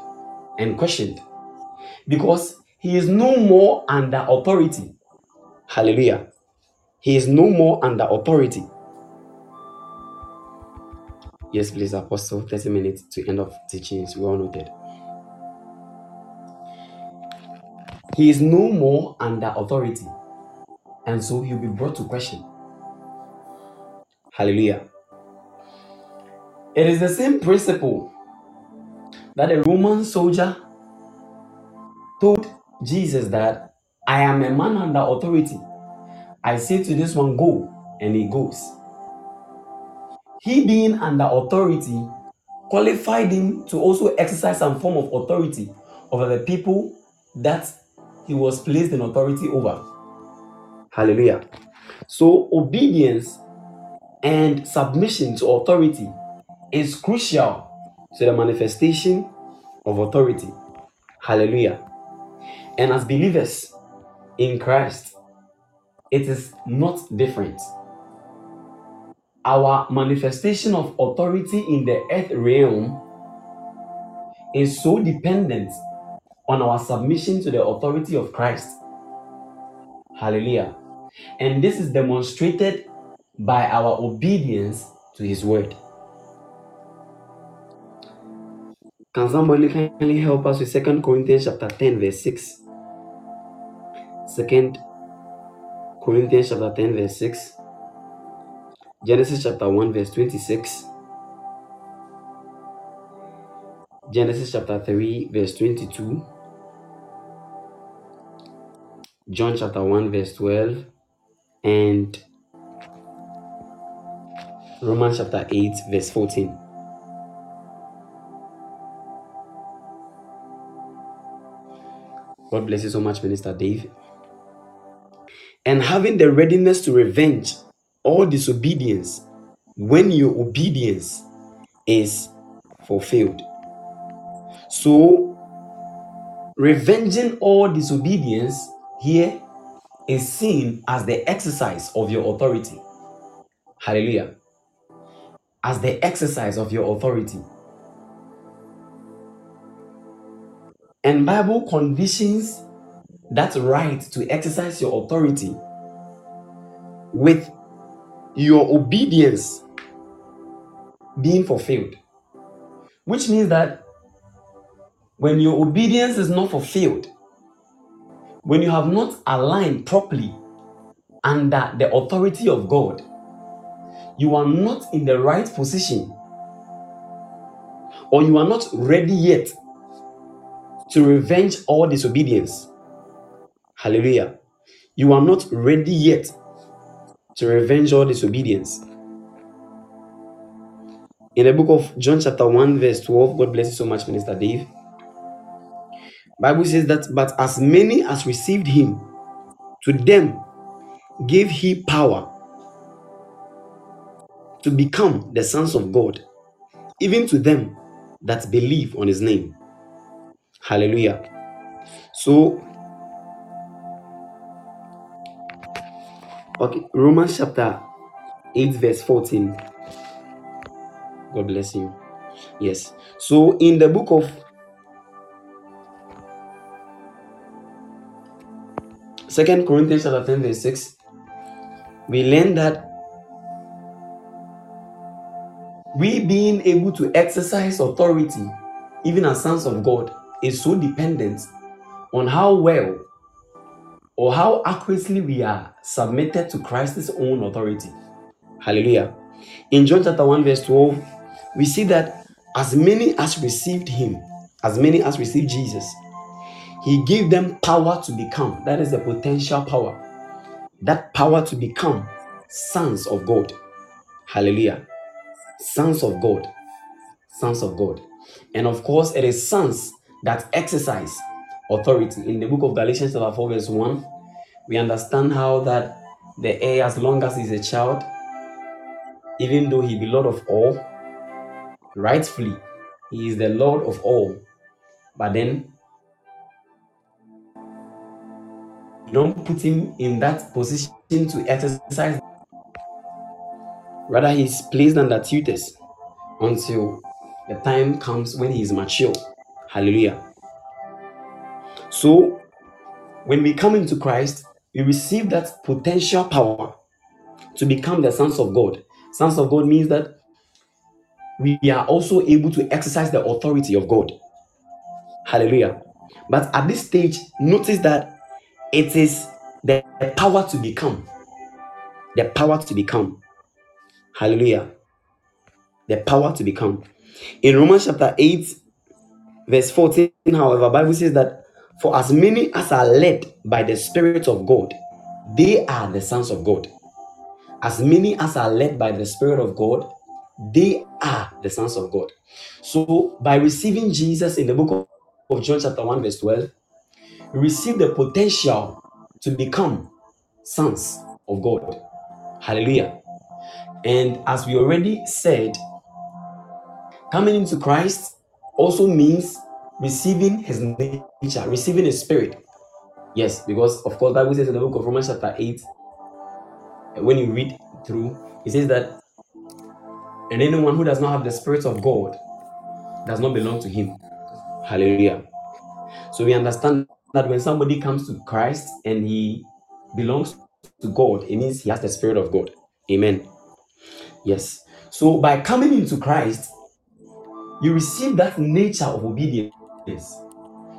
and questioned because he is no more under authority. Hallelujah. He is no more under authority. Yes, please, Apostle. 30 minutes to end of teachings. We all noted. He is no more under authority. And so he'll be brought to question. Hallelujah. It is the same principle that a Roman soldier told Jesus that I am a man under authority. I say to this one, go, and he goes. He being under authority qualified him to also exercise some form of authority over the people that he was placed in authority over. Hallelujah. So, obedience and submission to authority is crucial to the manifestation of authority. Hallelujah. And as believers in Christ, it is not different. Our manifestation of authority in the earth realm is so dependent on our submission to the authority of Christ. Hallelujah. And this is demonstrated by our obedience to his word. Can somebody kindly help us with 2 Corinthians chapter 10, verse 6? 2 Corinthians chapter 10, verse 6. Genesis chapter 1, verse 26. Genesis chapter 3, verse 22. John chapter 1, verse 12. And Romans chapter 8, verse 14. God bless you so much, Minister Dave. And having the readiness to revenge all disobedience when your obedience is fulfilled. So, revenging all disobedience here is seen as the exercise of your authority. Hallelujah. As the exercise of your authority. And Bible conditions that right to exercise your authority with your obedience being fulfilled. Which means that when your obedience is not fulfilled, when you have not aligned properly under the authority of God, you are not in the right position or you are not ready yet to revenge all disobedience. Hallelujah. You are not ready yet to revenge all disobedience. In the book of John chapter 1 verse 12, God bless you so much Minister Dave. Bible says that but as many as received him to them gave he power to become the sons of God even to them that believe on his name. Hallelujah. So Okay, Romans chapter 8, verse 14. God bless you. Yes. So in the book of Second Corinthians chapter 10, verse 6, we learn that we being able to exercise authority, even as sons of God, is so dependent on how well or how accurately we are submitted to Christ's own authority. Hallelujah. In John chapter 1, verse 12, we see that as many as received him, as many as received Jesus, he gave them power to become. That is the potential power. That power to become sons of God. Hallelujah. Sons of God. Sons of God. And of course, it is sons that exercise authority. In the book of Galatians, chapter 4, verse 1, we understand how that the heir, as long as he's a child, even though he be Lord of all, rightfully, he is the Lord of all. But then, don't put him in that position to exercise. Rather, he's placed under tutors until the time comes when he is mature. Hallelujah. So, when we come into Christ, we receive that potential power to become the sons of God. Sons of God means that we are also able to exercise the authority of God. Hallelujah. But at this stage, notice that it is the power to become. The power to become. Hallelujah. The power to become. In Romans chapter 8, verse 14, however, Bible says that for as many as are led by the Spirit of God, they are the sons of God. As many as are led by the Spirit of God, they are the sons of God. So, by receiving Jesus in the book of John, chapter 1, verse 12, we receive the potential to become sons of God. Hallelujah. And as we already said, coming into Christ also means receiving his nature, receiving his spirit. Yes, because of course, Bible says in the book of Romans, chapter 8, uh, when you read through, it says that and anyone who does not have the Spirit of God does not belong to him. Hallelujah. So we understand that when somebody comes to Christ and he belongs to God, it means he has the Spirit of God. Amen. Yes. So by coming into Christ, you receive that nature of obedience.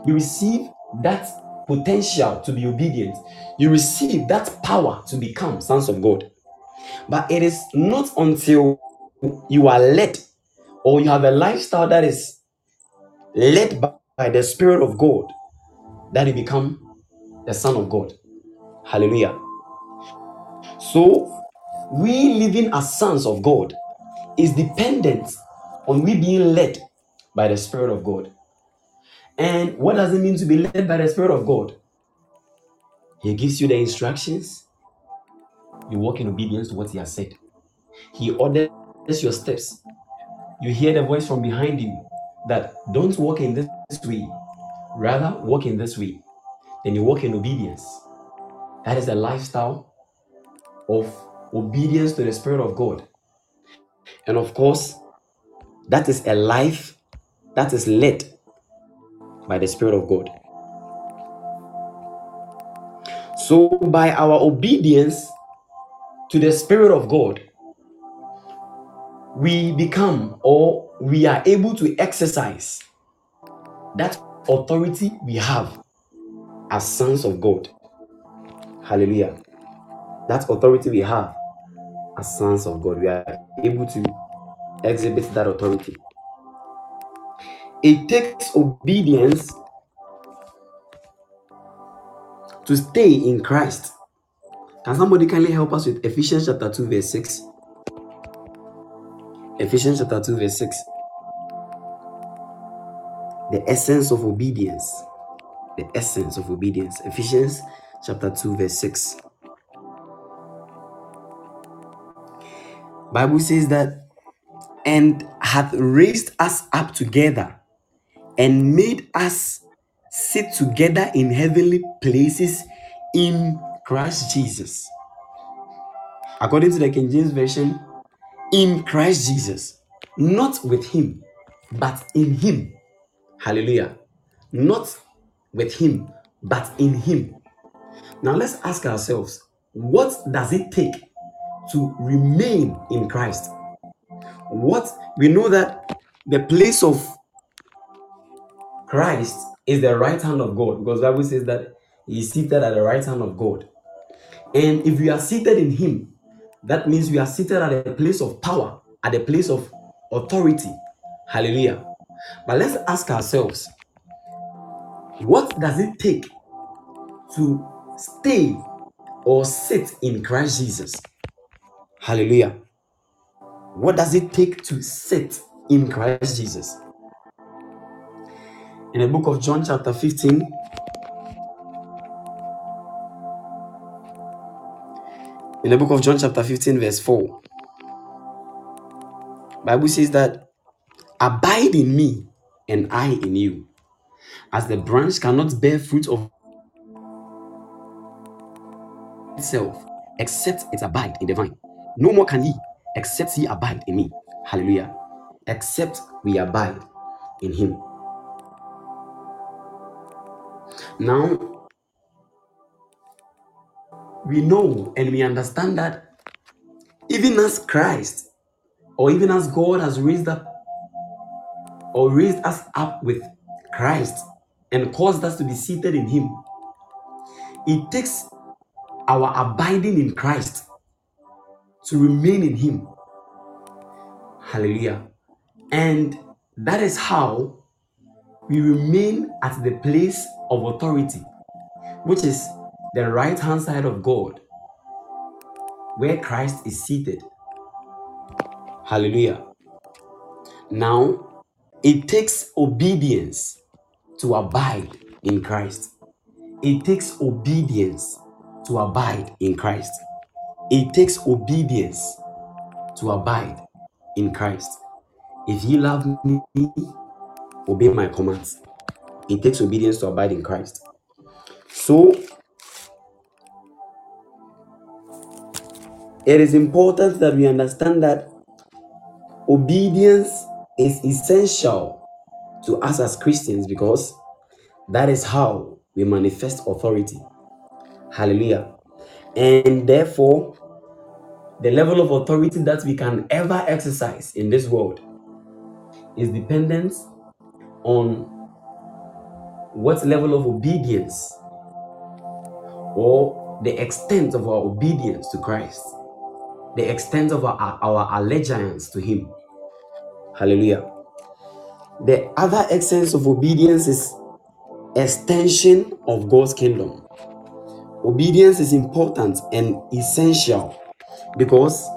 You receive that potential to be obedient. You receive that power to become sons of God. But it is not until you are led or you have a lifestyle that is led by, by the Spirit of God that you become the Son of God. Hallelujah. So, we living as sons of God is dependent on we being led by the Spirit of God. And what does it mean to be led by the Spirit of God? He gives you the instructions, you walk in obedience to what He has said. He orders your steps. You hear the voice from behind you that don't walk in this way, rather walk in this way. Then you walk in obedience. That is a lifestyle of obedience to the Spirit of God. And of course, that is a life that is led by the Spirit of God. So, by our obedience to the Spirit of God, we become or we are able to exercise that authority we have as sons of God. Hallelujah. That authority we have as sons of God, we are able to exhibit that authority. It takes obedience to stay in Christ. Can somebody kindly help us with Ephesians chapter 2, verse 6? Ephesians chapter 2, verse 6. The essence of obedience. The essence of obedience. Ephesians chapter 2, verse 6. Bible says that and hath raised us up together and made us sit together in heavenly places in Christ Jesus. According to the King James Version, in Christ Jesus, not with him, but in him. Hallelujah. Not with him, but in him. Now let's ask ourselves what does it take to remain in Christ? What we know that the place of Christ is the right hand of God because Bible says that he is seated at the right hand of God. And if we are seated in him, that means we are seated at a place of power, at a place of authority. Hallelujah. But let's ask ourselves what does it take to stay or sit in Christ Jesus? Hallelujah. What does it take to sit in Christ Jesus? in the book of John, chapter 15. In the book of John, chapter 15, verse 4. Bible says that abide in me and I in you. As the branch cannot bear fruit of itself except it abide in the vine. No more can ye except ye abide in me. Hallelujah. Except we abide in him. Now, we know and we understand that even as Christ, or even as God has raised up or raised us up with Christ and caused us to be seated in Him, it takes our abiding in Christ to remain in Him. Hallelujah. And that is how we remain at the place of authority, which is the right hand side of God, where Christ is seated. Hallelujah. Now, it takes obedience to abide in Christ. It takes obedience to abide in Christ. It takes obedience to abide in Christ. If ye love me, obey my commands. It takes obedience to abide in Christ. So, it is important that we understand that obedience is essential to us as Christians because that is how we manifest authority. Hallelujah. And therefore, the level of authority that we can ever exercise in this world is dependent on what level of obedience or the extent of our obedience to Christ, the extent of our, our allegiance to Him. Hallelujah. The other essence of obedience is extension of God's kingdom. Obedience is important and essential because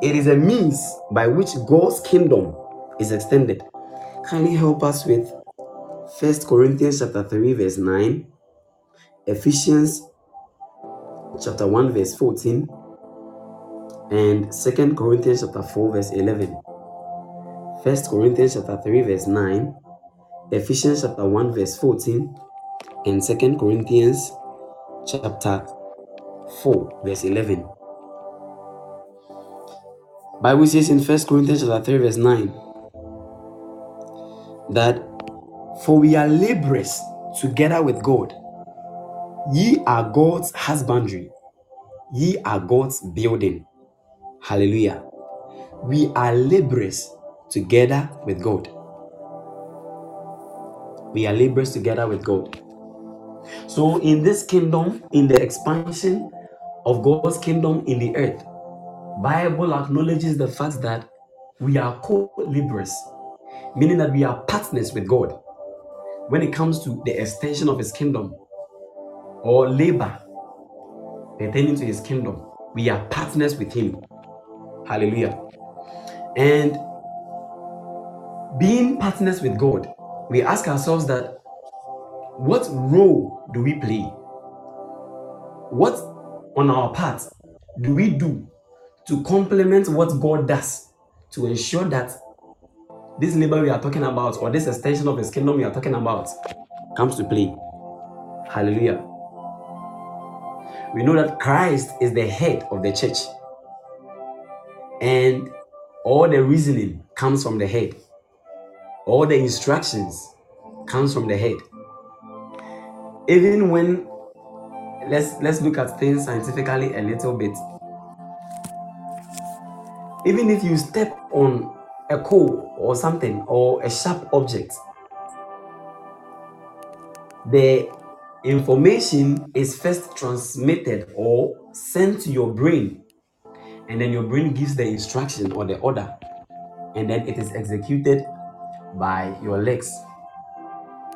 it is a means by which God's kingdom is extended. Kindly help us with First Corinthians chapter 3 verse 9, Ephesians chapter 1 verse 14, and Second Corinthians chapter 4 verse 11. First Corinthians chapter 3 verse 9, Ephesians chapter 1 verse 14, and Second Corinthians chapter 4 verse 11. Bible says in First Corinthians chapter 3 verse 9 that for we are laborers together with God. Ye are God's husbandry. Ye are God's building. Hallelujah. We are laborers together with God. We are laborers together with God. So, in this kingdom, in the expansion of God's kingdom in the earth, Bible acknowledges the fact that we are co-laborers, meaning that we are partners with God when it comes to the extension of His kingdom or labor pertaining to His kingdom. We are partners with Him. Hallelujah. And being partners with God, we ask ourselves that what role do we play? What on our part do we do to complement what God does to ensure that this labor we are talking about or this extension of his kingdom we are talking about comes to play. Hallelujah. We know that Christ is the head of the church. And all the reasoning comes from the head. All the instructions comes from the head. Even when let's let's look at things scientifically a little bit even if you step on a coal or something or a sharp object, the information is first transmitted or sent to your brain, and then your brain gives the instruction or the order, and then it is executed by your legs.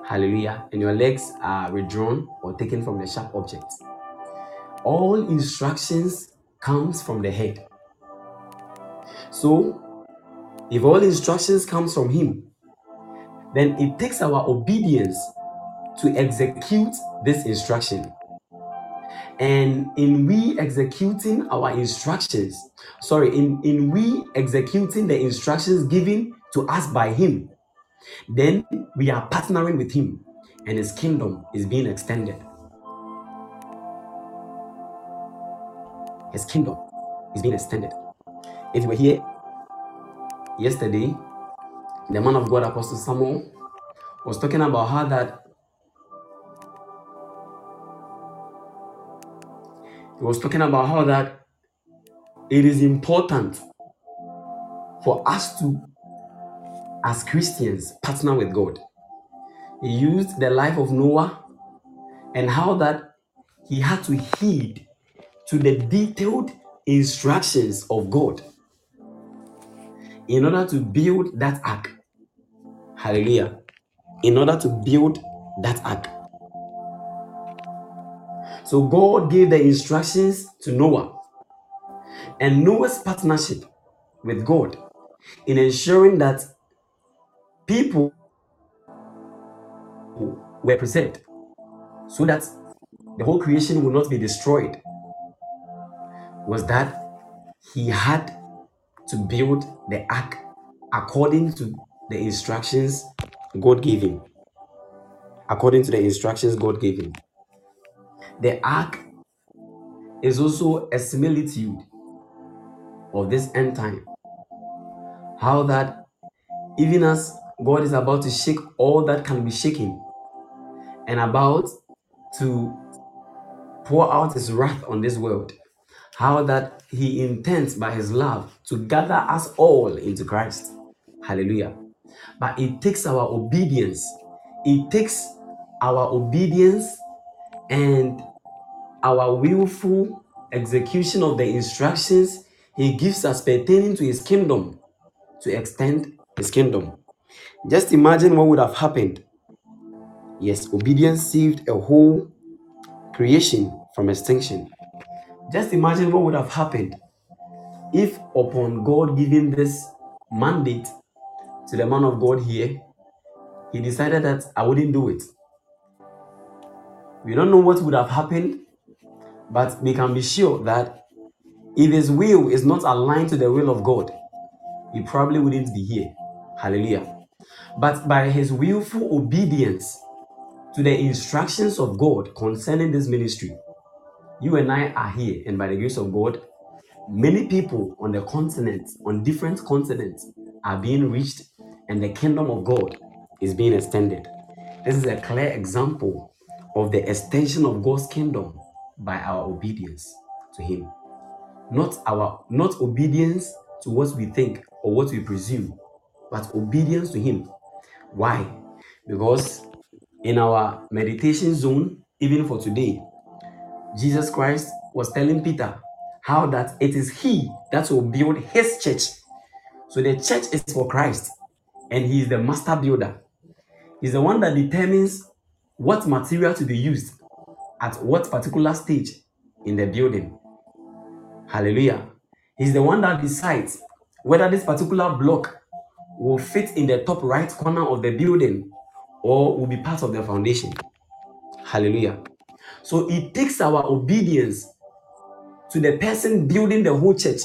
Hallelujah. And your legs are withdrawn or taken from the sharp object. All instructions comes from the head. So, if all instructions comes from him, then it takes our obedience to execute this instruction. And in we executing our instructions, sorry, in, in we executing the instructions given to us by Him, then we are partnering with Him and His kingdom is being extended. His kingdom is being extended. If you were here yesterday, the man of God, Apostle Samuel, was talking about how that he was talking about how that it is important for us to, as Christians, partner with God. He used the life of Noah and how that he had to heed to the detailed instructions of God in order to build that ark. Hallelujah. In order to build that ark. So God gave the instructions to Noah and Noah's partnership with God in ensuring that people were preserved so that the whole creation would not be destroyed was that he had to build the ark according to the instructions God gave him. According to the instructions God gave him. The ark is also a similitude of this end time. How that even as God is about to shake all that can be shaken and about to pour out his wrath on this world, how that he intends by his love to gather us all into Christ. Hallelujah. But it takes our obedience. It takes our obedience and our willful execution of the instructions he gives us pertaining to his kingdom to extend his kingdom. Just imagine what would have happened. Yes, obedience saved a whole creation from extinction. Just imagine what would have happened if, upon God giving this mandate to the man of God here, he decided that I wouldn't do it. We don't know what would have happened, but we can be sure that if his will is not aligned to the will of God, he probably wouldn't be here. Hallelujah. But by his willful obedience to the instructions of God concerning this ministry, you and I are here, and by the grace of God, many people on the continent, on different continents, are being reached, and the kingdom of God is being extended. This is a clear example of the extension of God's kingdom by our obedience to Him. Not our not obedience to what we think or what we presume, but obedience to Him. Why? Because in our meditation zone, even for today, Jesus Christ was telling Peter how that it is he that will build his church. So the church is for Christ, and he is the master builder. He's the one that determines what material to be used at what particular stage in the building. Hallelujah. He's the one that decides whether this particular block will fit in the top right corner of the building or will be part of the foundation. Hallelujah. So it takes our obedience to the person building the whole church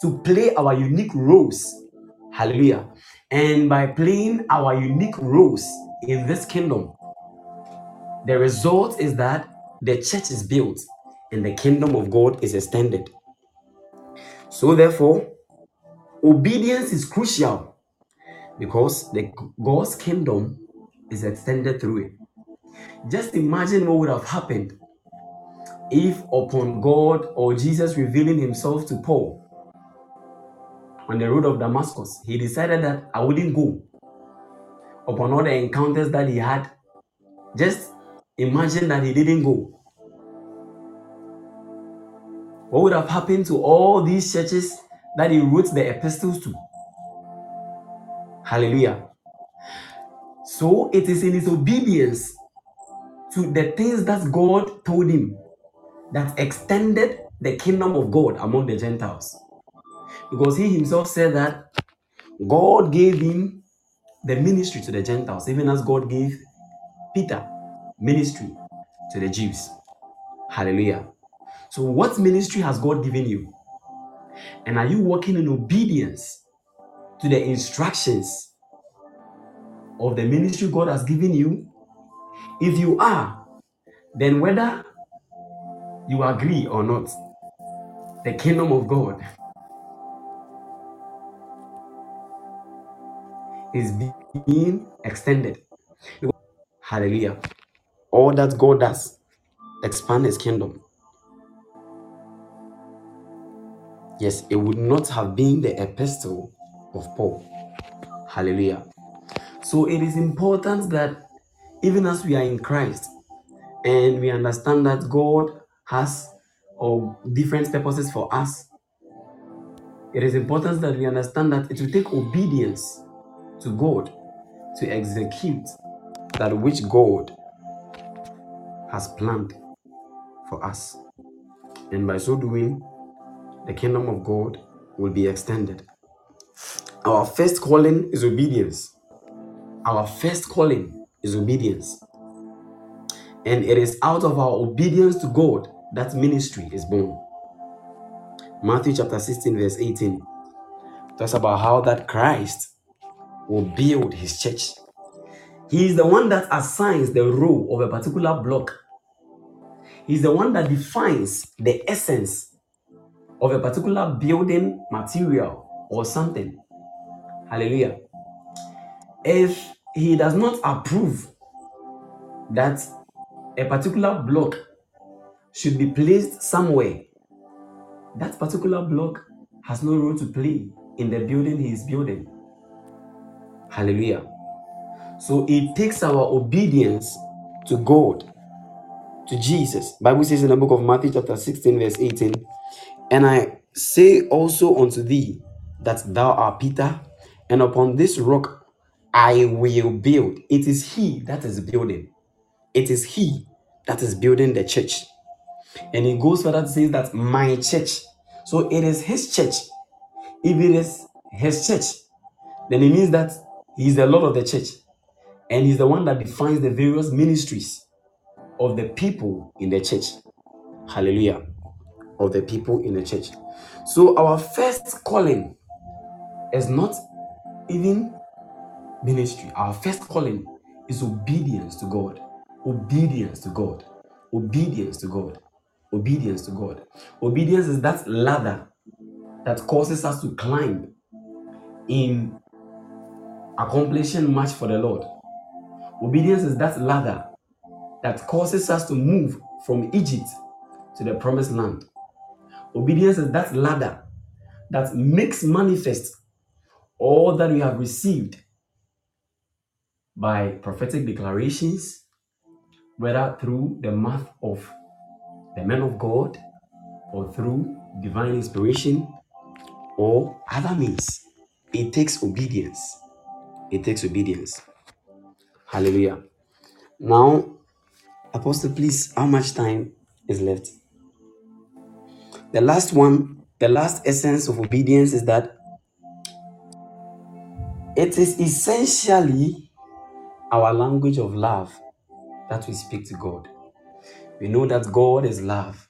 to play our unique roles. Hallelujah. And by playing our unique roles in this kingdom, the result is that the church is built and the kingdom of God is extended. So, therefore, obedience is crucial because the God's kingdom is extended through it. Just imagine what would have happened if, upon God or Jesus revealing himself to Paul on the road of Damascus, he decided that I wouldn't go. Upon all the encounters that he had, just imagine that he didn't go. What would have happened to all these churches that he wrote the epistles to? Hallelujah. So it is in his obedience to the things that God told him that extended the kingdom of God among the Gentiles. Because he himself said that God gave him the ministry to the Gentiles, even as God gave Peter ministry to the Jews. Hallelujah. So, what ministry has God given you? And are you walking in obedience to the instructions of the ministry God has given you? If you are, then whether you agree or not, the kingdom of God is being extended. Hallelujah. All that God does, expand his kingdom. Yes, it would not have been the epistle of Paul. Hallelujah. So it is important that even as we are in Christ and we understand that God has or different purposes for us, it is important that we understand that it will take obedience to God to execute that which God has planned for us. And by so doing, the kingdom of God will be extended. Our first calling is obedience. Our first calling is obedience. And it is out of our obedience to God that ministry is born. Matthew chapter 16, verse 18 talks about how that Christ will build his church. He is the one that assigns the role of a particular block. He's the one that defines the essence of a particular building material or something. Hallelujah. If he does not approve that a particular block should be placed somewhere, that particular block has no role to play in the building he is building. Hallelujah. So it takes our obedience to God, to Jesus. Bible says in the book of Matthew chapter 16 verse 18, and I say also unto thee that thou art Peter, and upon this rock I will build. It is he that is building. It is he that is building the church. And he goes further to say that my church. So it is his church. If it is his church, then it means that he is the Lord of the church. And he's the one that defines the various ministries of the people in the church. Hallelujah. Of the people in the church. So our first calling is not even ministry. Our first calling is obedience to God. Obedience to God. Obedience to God. Obedience to God. Obedience is that ladder that causes us to climb in accomplishing much for the Lord. Obedience is that ladder that causes us to move from Egypt to the promised land. Obedience is that ladder that makes manifest all that we have received by prophetic declarations, whether through the mouth of the men of God or through divine inspiration or other means. It takes obedience. It takes obedience. Hallelujah. Now, Apostle, please, how much time is left? The last one, the last essence of obedience is that it is essentially our language of love that we speak to God. We know that God is love.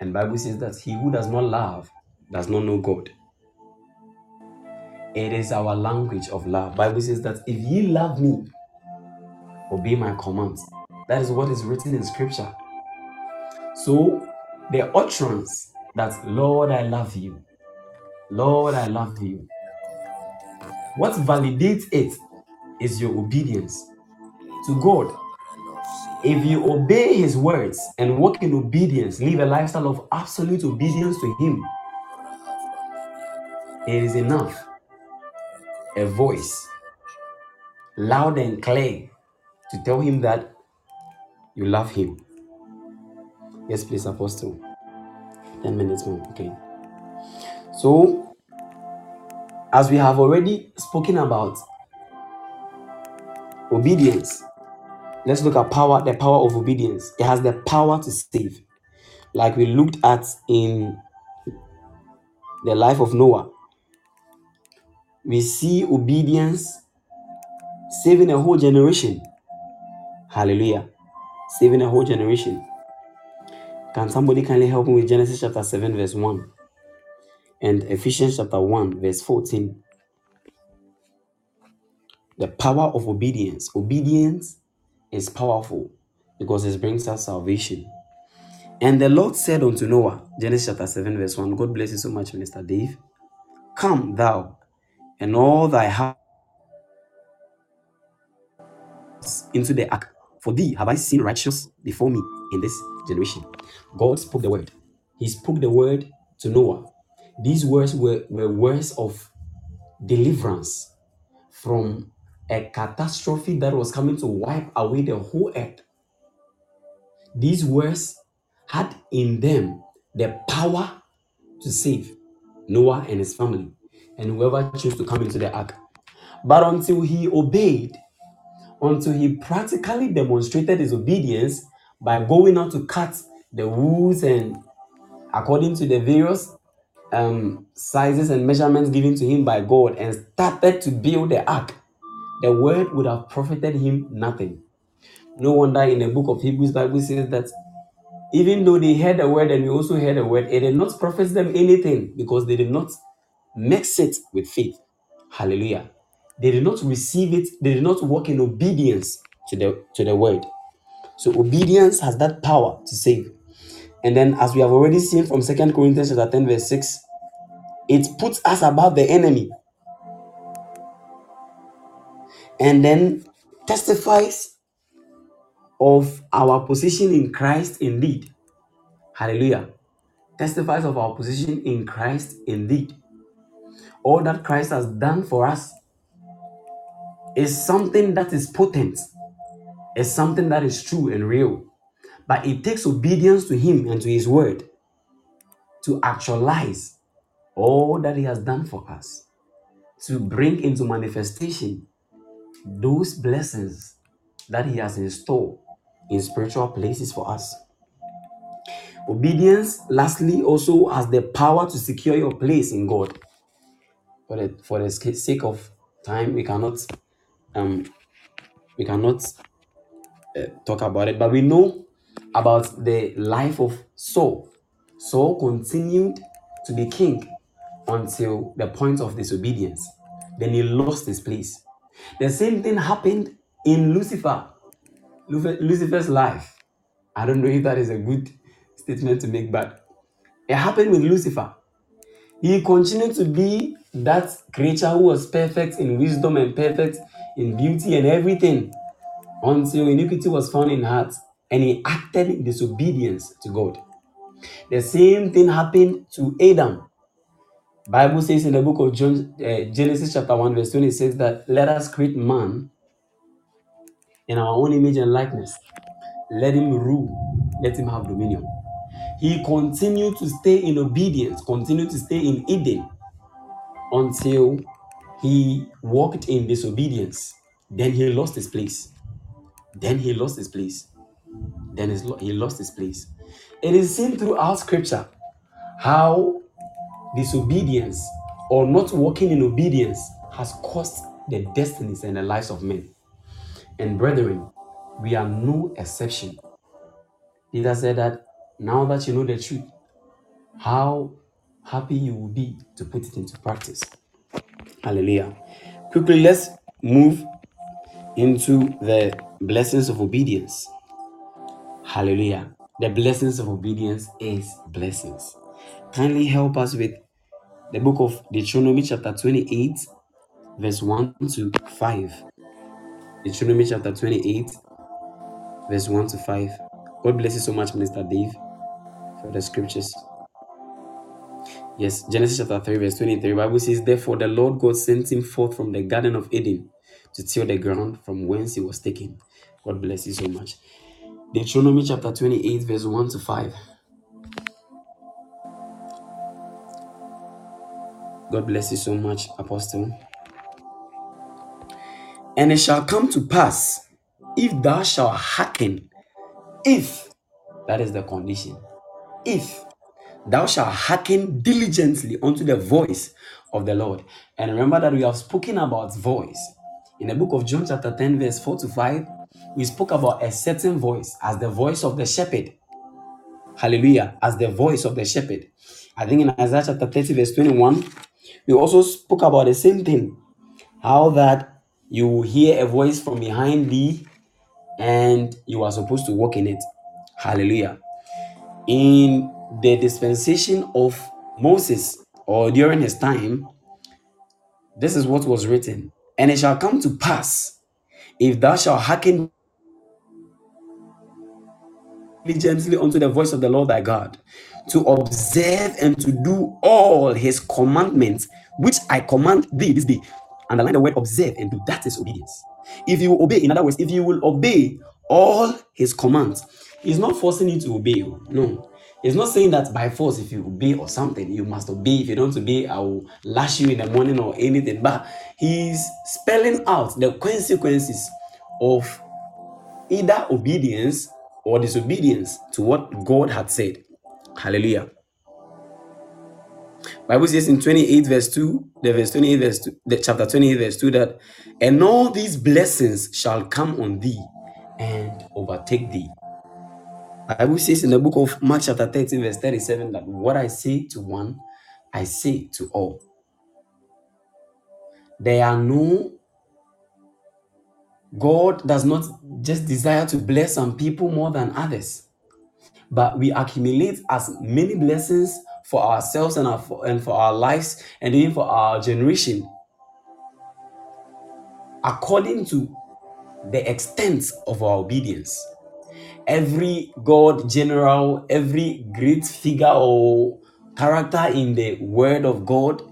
And Bible says that he who does not love does not know God. It is our language of love. Bible says that if ye love me, obey my commands. That is what is written in scripture. So the utterance that Lord I love you, Lord I love you. What validates it is your obedience to God. If you obey his words and walk in obedience, live a lifestyle of absolute obedience to him, it is enough. A voice, loud and clear, to tell him that you love him. Yes, please, Apostle. 10 minutes more. Okay. So, as we have already spoken about obedience, let's look at power, the power of obedience. It has the power to save. Like we looked at in the life of Noah, we see obedience saving a whole generation. Hallelujah. Saving a whole generation. Can somebody kindly help me with Genesis chapter 7, verse 1 and Ephesians chapter 1, verse 14? The power of obedience. Obedience is powerful because it brings us salvation. And the Lord said unto Noah, Genesis chapter 7, verse 1. God bless you so much, Minister Dave. Come, thou, and all thy house into the ark. For thee have I seen righteous before me in this generation. God spoke the word. He spoke the word to Noah. These words were, were words of deliverance from a catastrophe that was coming to wipe away the whole earth. These words had in them the power to save Noah and his family and whoever chose to come into the ark. But until he obeyed, until he practically demonstrated his obedience by going out to cut the woods and according to the various um, sizes and measurements given to him by God and started to build the ark, the word would have profited him nothing. No wonder in the book of Hebrews, Bible says that even though they heard the word and we also heard the word, it did not profit them anything because they did not mix it with faith. Hallelujah. They did not receive it, they did not walk in obedience to the to the word. So obedience has that power to save. And then as we have already seen from Second Corinthians chapter 10, verse 6, it puts us above the enemy and then testifies of our position in Christ indeed. Hallelujah. Testifies of our position in Christ indeed. All that Christ has done for us is something that is potent, is something that is true and real. But it takes obedience to Him and to His word to actualize all that He has done for us, to bring into manifestation those blessings that He has in store in spiritual places for us. Obedience, lastly, also has the power to secure your place in God. For the, for the sake of time, we cannot um we cannot uh, talk about it, but we know about the life of Saul. Saul continued to be king until the point of disobedience. Then he lost his place. The same thing happened in Lucifer, Lucifer's life. I don't know if that is a good statement to make, but it happened with Lucifer. He continued to be that creature who was perfect in wisdom and perfect in beauty and everything until iniquity was found in heart and he acted in disobedience to God. The same thing happened to Adam. Bible says in the book of John, uh, Genesis chapter 1 verse 26 that let us create man in our own image and likeness. Let him rule, let him have dominion. He continued to stay in obedience, continued to stay in Eden until he walked in disobedience. Then he lost his place. Then he lost his place. Then he lost his place. It is seen throughout scripture how disobedience or not walking in obedience has cost the destinies and the lives of men. And brethren, we are no exception. Peter said that now that you know the truth, how happy you will be to put it into practice. Hallelujah. Quickly, let's move into the blessings of obedience. Hallelujah. The blessings of obedience is blessings. Kindly help us with the book of Deuteronomy, chapter 28, verse 1 to 5. Deuteronomy, chapter 28, verse 1 to 5. God bless you so much, Minister Dave, for the scriptures. Yes, Genesis chapter 3, verse 23. Bible says, Therefore the Lord God sent him forth from the Garden of Eden to till the ground from whence he was taken. God bless you so much. Deuteronomy chapter 28, verse 1 to 5. God bless you so much, Apostle. And it shall come to pass, if thou shalt hearken, if, that is the condition, if thou shalt hearken diligently unto the voice of the Lord. And remember that we have spoken about voice. In the book of John, chapter 10, verse 4 to 5, we spoke about a certain voice as the voice of the shepherd. Hallelujah. As the voice of the shepherd. I think in Isaiah chapter 30, verse 21, we also spoke about the same thing. How that you hear a voice from behind thee and you are supposed to walk in it. Hallelujah. In the dispensation of Moses or during his time, this is what was written. And it shall come to pass if thou shalt hearken diligently unto the voice of the Lord thy God, to observe and to do all his commandments, which I command thee this day. Underline the word observe and do. That is obedience. If you obey, in other words, if you will obey all his commands, he's not forcing you to obey. oh. No. He's not saying that by force, if you obey or something, you must obey. If you don't obey, I will lash you in the morning or anything. But he's spelling out the consequences of either obedience or disobedience to what God had said. Hallelujah. Bible says in 28 verse 2, the verse 28 verse 2, the chapter 28 verse 2 that and all these blessings shall come on thee and overtake thee. Bible says in the book of Mark chapter 13 verse 37 that what I say to one, I say to all. There are no God does not just desire to bless some people more than others. But we accumulate as many blessings for ourselves and, our, and for our lives and even for our generation according to the extent of our obedience. Every God general, every great figure or character in the word of God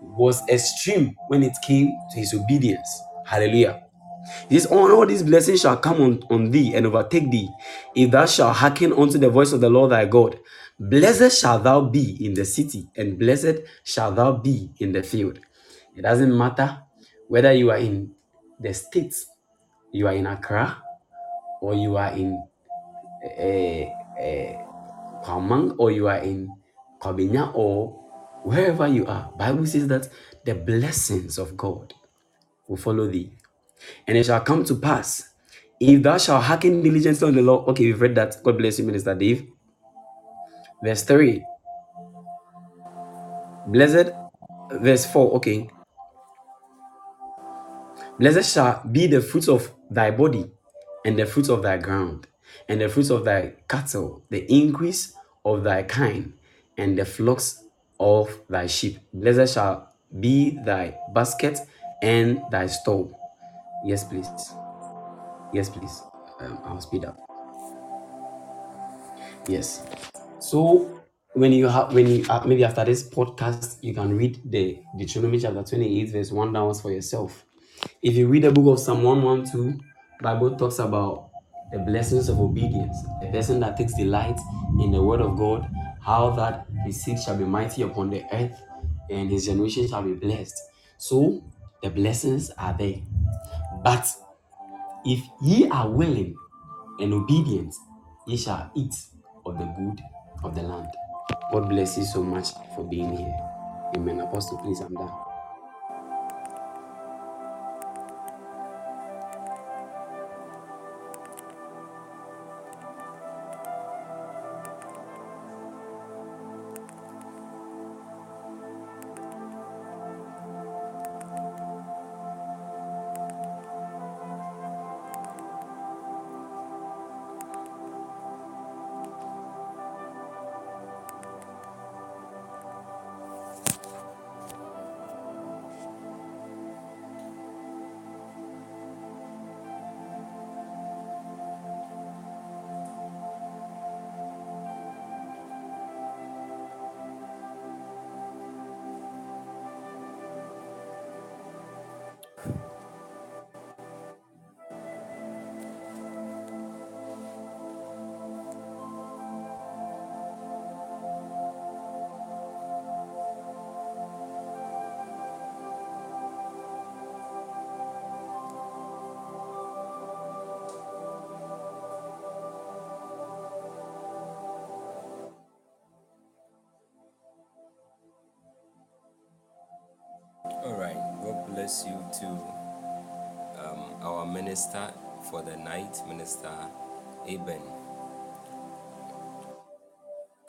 was extreme when it came to his obedience. Hallelujah. This all, these blessings shall come on, on thee and overtake thee, if thou shalt hearken unto the voice of the Lord thy God. Blessed shalt thou be in the city, and blessed shalt thou be in the field. It doesn't matter whether you are in the states, you are in Accra, or you are in uh, uh, or you are in Kwabenya, or wherever you are. Bible says that the blessings of God will follow thee. And it shall come to pass, if thou shalt hearken diligently on the law. Okay, we've read that. God bless you, Minister Dave. Verse 3. Blessed, verse 4. Okay. Blessed shall be the fruits of thy body, and the fruits of thy ground, and the fruits of thy cattle, the increase of thy kind, and the flocks of thy sheep. Blessed shall be thy basket and thy store. Yes, please. Yes, please. Um, I'll speed up. Yes. So when you have when you uh, maybe after this podcast you can read the Deuteronomy chapter 28 verse 1 downwards for yourself. If you read the book of Psalm 112, Bible talks about the blessings of obedience. A person that takes delight in the word of God, how that his seed shall be mighty upon the earth and his generation shall be blessed. So the blessings are there. But if ye are willing and obedient, ye shall eat of the good of the land. God bless you so much for being here. Amen. Apostle, please, I'm done. Minister Eben.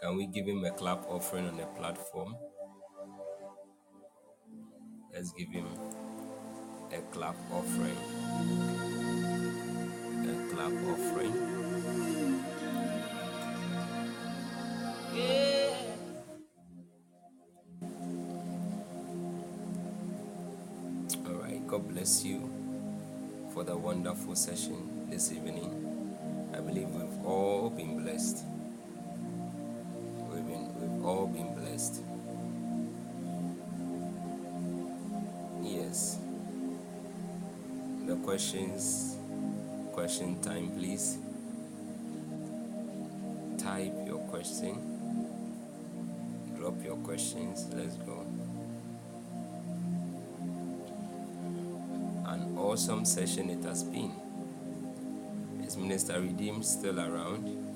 Can we give him a clap offering on the platform? Let's give him a clap offering. A clap offering. Yeah. All right. God bless you for the wonderful session this evening. I believe we've all been blessed. We've been we've all been blessed. Yes. The questions question time please. Type your question. Drop your questions. Let's go. An awesome session it has been. Is Minister Redeemed still around?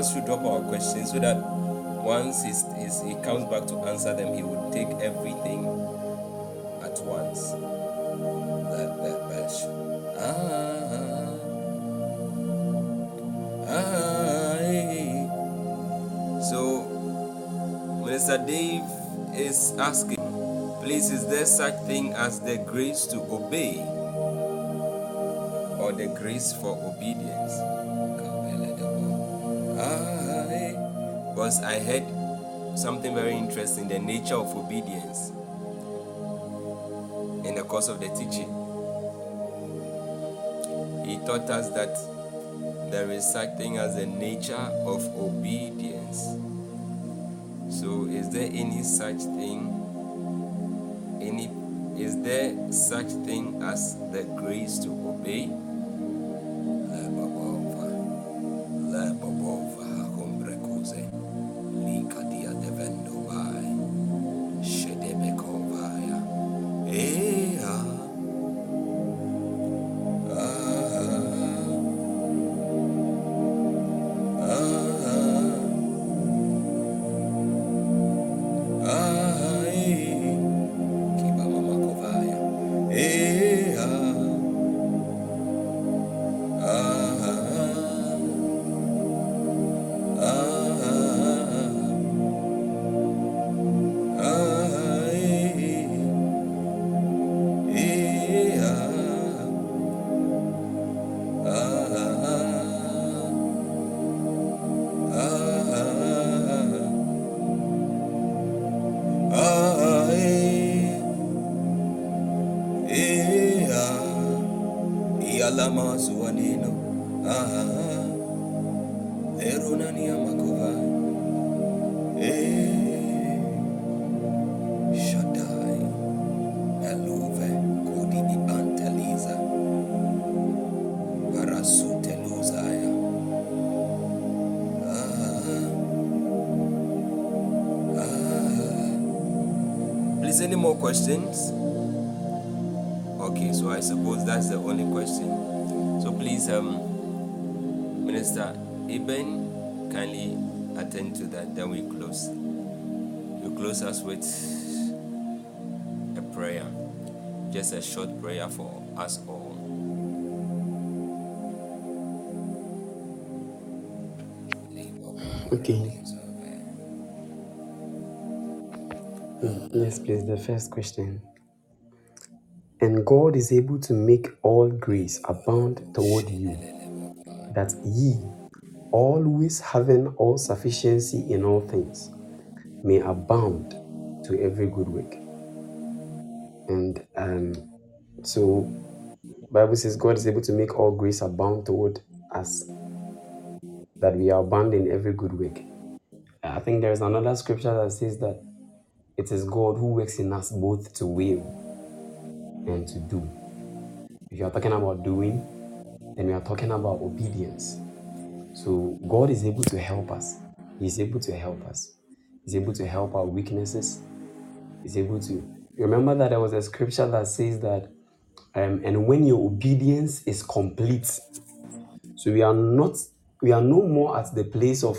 Us should drop our questions so that once he's, he's, he comes back to answer them, he will take everything at once. That, that, that. Ah, ah, eh. So, Minister Dave is asking, please, is there such thing as the grace to obey or the grace for obedience? Because I heard something very interesting the nature of obedience in the course of the teaching. He taught us that there is such thing as the nature of obedience. So, is there any such thing? Any is there such thing as the grace to obey? With a prayer, just a short prayer for us all. Okay. Let's place the first question. And God is able to make all grace abound toward you, that ye, always having all sufficiency in all things, may abound to every good work. And um, so, Bible says God is able to make all grace abound toward us, that we are abound in every good work. I think there is another scripture that says that it is God who works in us both to will and to do. If you are talking about doing, then we are talking about obedience. So God is able to help us. He's able to help us. He's able to help our weaknesses. Is able to. Remember that there was a scripture that says that, um, and when your obedience is complete, so we are not, we are no more at the place of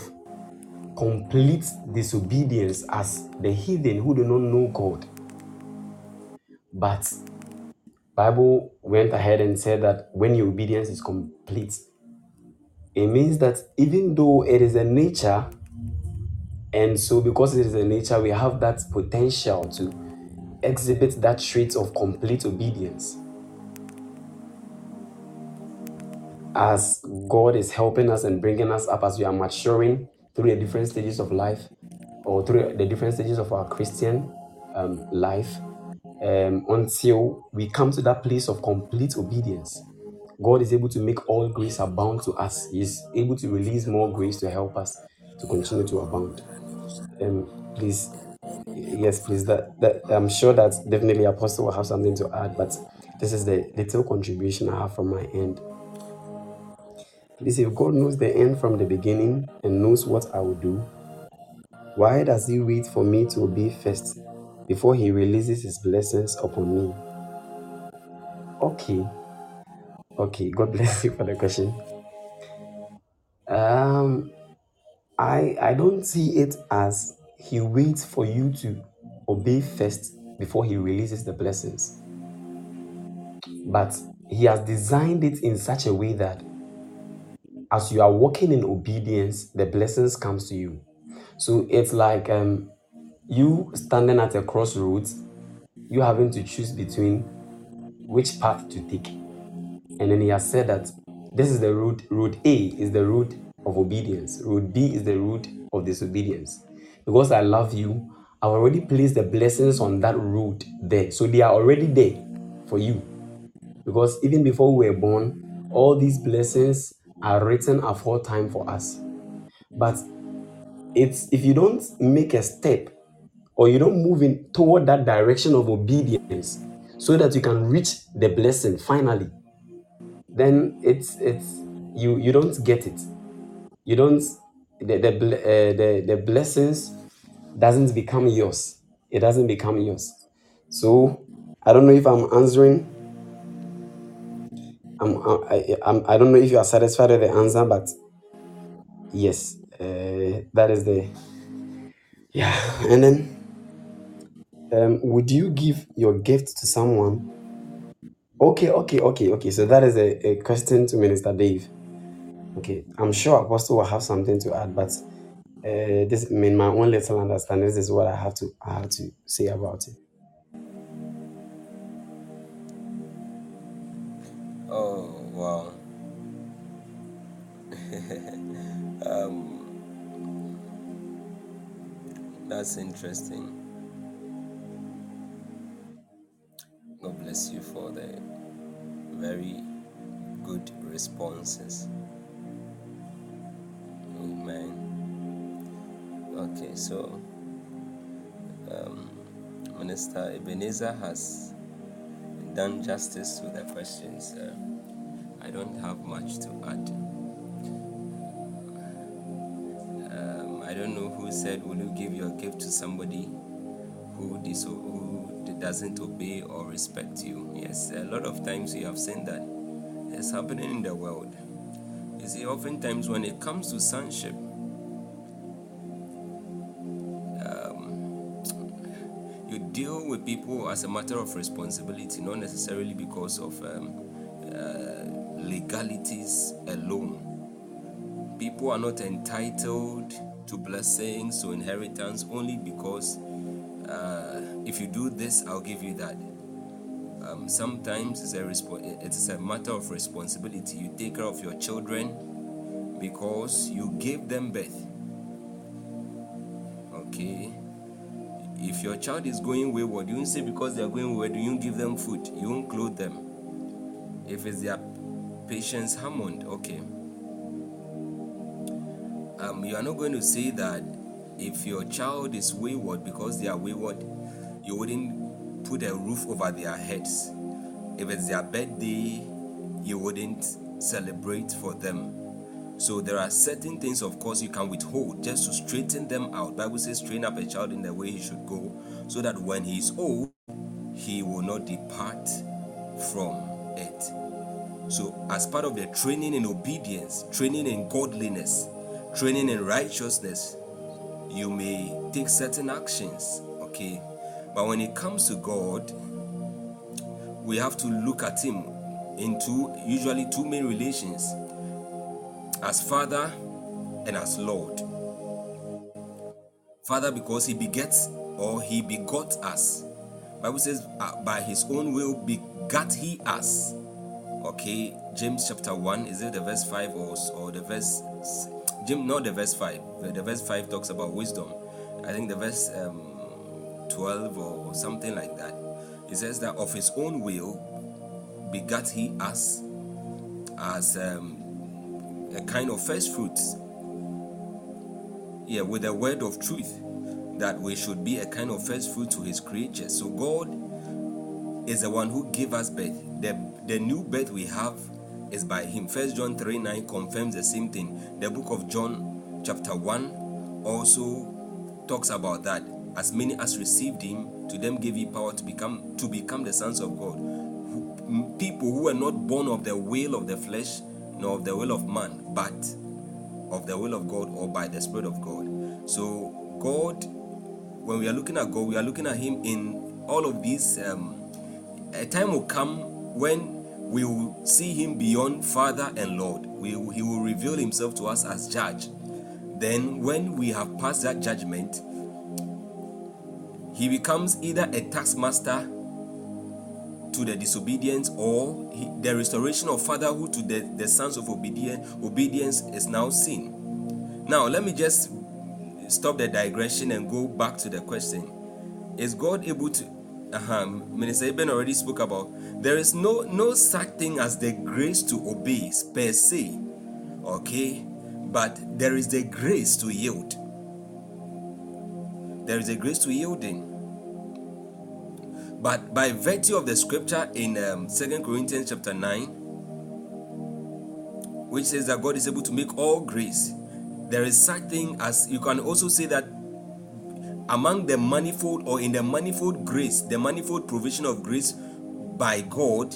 complete disobedience as the heathen who do not know God. But Bible went ahead and said that when your obedience is complete, it means that even though it is a nature, and so because it is a nature, we have that potential to exhibit that trait of complete obedience. As God is helping us and bringing us up as we are maturing through the different stages of life or through the different stages of our Christian um, life um, until we come to that place of complete obedience. God is able to make all grace abound to us. He is able to release more grace to help us to continue to abound. Um, please, yes, please. That, that I'm sure that definitely Apostle will have something to add, but this is the little contribution I have from my end. Please, if God knows the end from the beginning and knows what I will do, why does He wait for me to be first before He releases His blessings upon me? Okay, okay. God bless you for the question. Um, I I don't see it as He waits for you to obey first before He releases the blessings, but He has designed it in such a way that as you are walking in obedience, the blessings comes to you. So it's like um, you standing at a crossroads, you having to choose between which path to take. And then he has said that this is the road, road A is the road of obedience, road B is the root of disobedience. Because I love you, I've already placed the blessings on that route there. So they are already there for you. Because even before we were born, all these blessings are written aforetime for us. But it's if you don't make a step or you don't move in toward that direction of obedience so that you can reach the blessing finally, then it's it's you you don't get it. You don't the the uh, the, the blessings doesn't become yours. It doesn't become yours. So I don't know if I'm answering. I'm, I, I'm I don't know if you are satisfied with the answer, but yes, uh, that is the yeah. And then, um, would you give your gift to someone? Okay, okay, okay, okay. So that is a, a question to Minister Dave. Okay, I'm sure Apostle will have something to add, but uh, this, I mean, my own little understanding. This is what I have to I have to say about it. Oh, wow. um, that's interesting. God bless you for the very good responses. Amen. Okay, so um, Minister Ebenezer has done justice to the questions. Uh, I don't have much to add. Um, I don't know who said, Will you give your gift to somebody who, dis- who doesn't obey or respect you? Yes, a lot of times we have seen that it's happening in the world. You see, oftentimes when it comes to sonship, um, you deal with people as a matter of responsibility, not necessarily because of um, uh, legalities alone. People are not entitled to blessings or inheritance only because uh, if you do this, I'll give you that. Um, sometimes it's a it's a matter of responsibility. You take care of your children because you gave them birth. Okay. If your child is going wayward, you won't say because they are going wayward, you won't give them food, you won't clothe them. If it's their patience Hammond, okay. Um, you are not going to say that if your child is wayward because they are wayward, you wouldn't put a roof over their heads. If it's their birthday, you wouldn't celebrate for them. So there are certain things, of course, you can withhold just to straighten them out. Bible says, train up a child in the way he should go, so that when he is old, he will not depart from it. So, as part of the training in obedience, training in godliness, training in righteousness, you may take certain actions, okay? But when it comes to God, we have to look at Him in two, usually two main relations as Father and as Lord. Father, because He begets or He begot us. Bible says, uh, by His own will begat He us. Okay, James chapter 1, is it the verse 5 or, or the verse James, not the verse 5. The verse 5 talks about wisdom. I think the verse um, 12 or something like that. It says that of his own will begat he us as um, a kind of first fruits. Yeah, with a word of truth that we should be a kind of first fruit to his creatures. So God is the one who gave us birth. The, the new birth we have is by him. First John 3 9 confirms the same thing. The book of John, chapter 1, also talks about that. As many as received him, to them gave he power to become to become the sons of God. People who were not born of the will of the flesh, nor of the will of man, but of the will of God or by the Spirit of God. So, God, when we are looking at God, we are looking at Him in all of these. Um, a time will come when we will see Him beyond Father and Lord. We, he will reveal Himself to us as Judge. Then, when we have passed that judgment, He becomes either a taskmaster to the disobedience or he, the restoration of fatherhood to the, the sons of obedience, obedience is now seen. Now, let me just stop the digression and go back to the question. Is God able to uh-huh, Minister Eben already spoke about there is no no such thing as the grace to obey per se. Okay? But there is the grace to yield. There is a grace to yielding. But by virtue of the scripture in um, 2 Corinthians chapter 9, which says that God is able to make all grace, there is such thing as you can also say that among the manifold or in the manifold grace, the manifold provision of grace by God,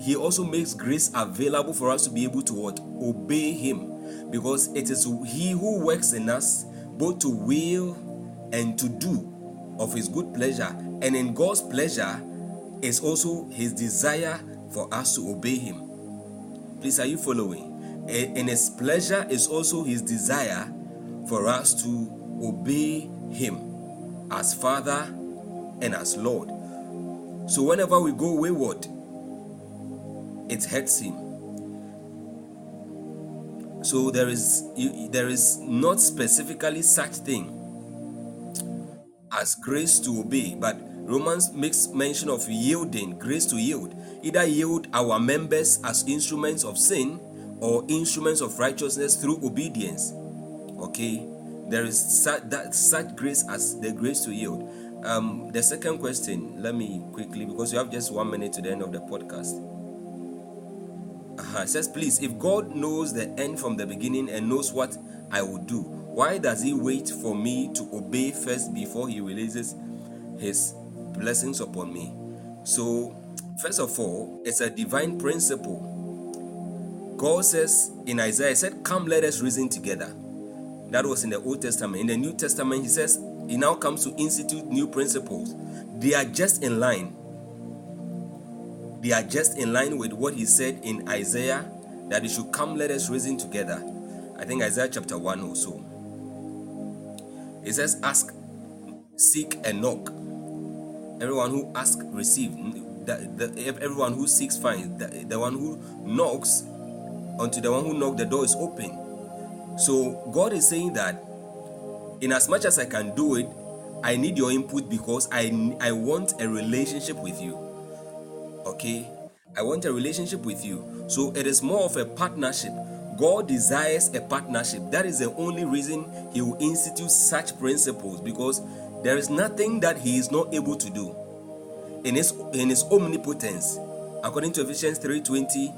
He also makes grace available for us to be able to what? Obey Him. Because it is He who works in us both to will and to do of His good pleasure and in God's pleasure is also His desire for us to obey Him. Please, are you following? And His pleasure is also His desire for us to obey Him as Father and as Lord. So whenever we go wayward, it hurts Him. So there is there is not specifically such thing as grace to obey, but Romans makes mention of yielding, grace to yield. Either yield our members as instruments of sin or instruments of righteousness through obedience. Okay, there is such, that such grace as the grace to yield. Um, the second question, let me quickly because you have just one minute to the end of the podcast. Uh-huh. It says, please, if God knows the end from the beginning and knows what I will do, why does He wait for me to obey first before He releases His blessings upon me. So, first of all, it's a divine principle. God says in Isaiah, He said, Come, let us reason together. That was in the Old Testament. In the New Testament, He says, He now comes to institute new principles. They are just in line. They are just in line with what He said in Isaiah that He should come, let us reason together. I think Isaiah chapter 1 or so. It says, Ask, seek, and knock Everyone who asks, receive. The, the, everyone who seeks, finds. The, the one who knocks, unto the one who knocks, the door is open. So God is saying that, in as much as I can do it, I need your input because I I want a relationship with you. Okay, I want a relationship with you. So it is more of a partnership. God desires a partnership. That is the only reason He will institute such principles because there is nothing that he is not able to do in his in his omnipotence. According to Ephesians 3:20,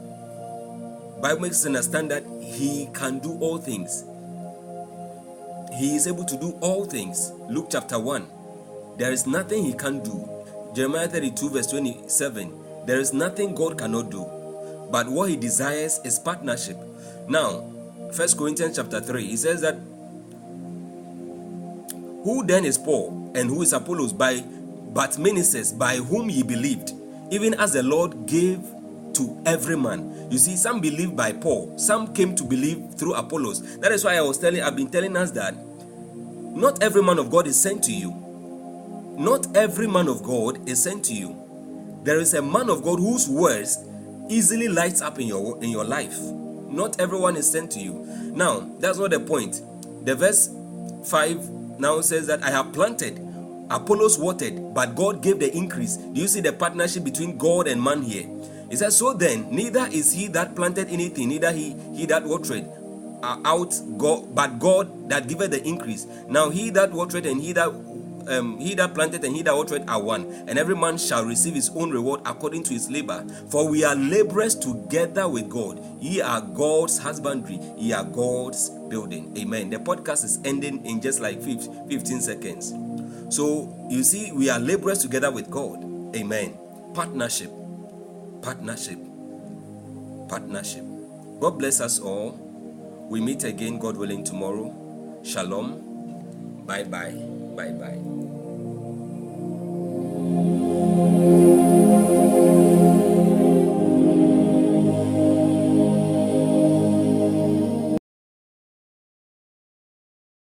Bible makes us understand that he can do all things. He is able to do all things. Luke chapter 1. There is nothing he can't do. Jeremiah 32, verse 27. There is nothing God cannot do. But what he desires is partnership. Now, First Corinthians chapter 3, he says that who then is Paul and who is Apollos by but ministers by whom ye believed, even as the Lord gave to every man. You see, some believed by Paul, some came to believe through Apollos. That is why I was telling, I've been telling us that not every man of God is sent to you. Not every man of God is sent to you. There is a man of God whose words easily lights up in your in your life. Not everyone is sent to you. Now, that's not the point. The verse 5 now says that I have planted, Apollos watered, but God gave the increase. Do you see the partnership between God and man here? It says, So then, neither is he that planted anything, neither he he that watered uh, out God, but God that giveth the increase. Now he that watered and he that um, he that planted and he that watered are one, and every man shall receive his own reward according to his labor. For we are laborers together with God. Ye are God's husbandry, ye are God's building. Amen. The podcast is ending in just like 15 seconds. So you see, we are laborers together with God. Amen. Partnership. Partnership. Partnership. God bless us all. We meet again, God willing, tomorrow. Shalom. Bye bye. Bye bye. Thank you.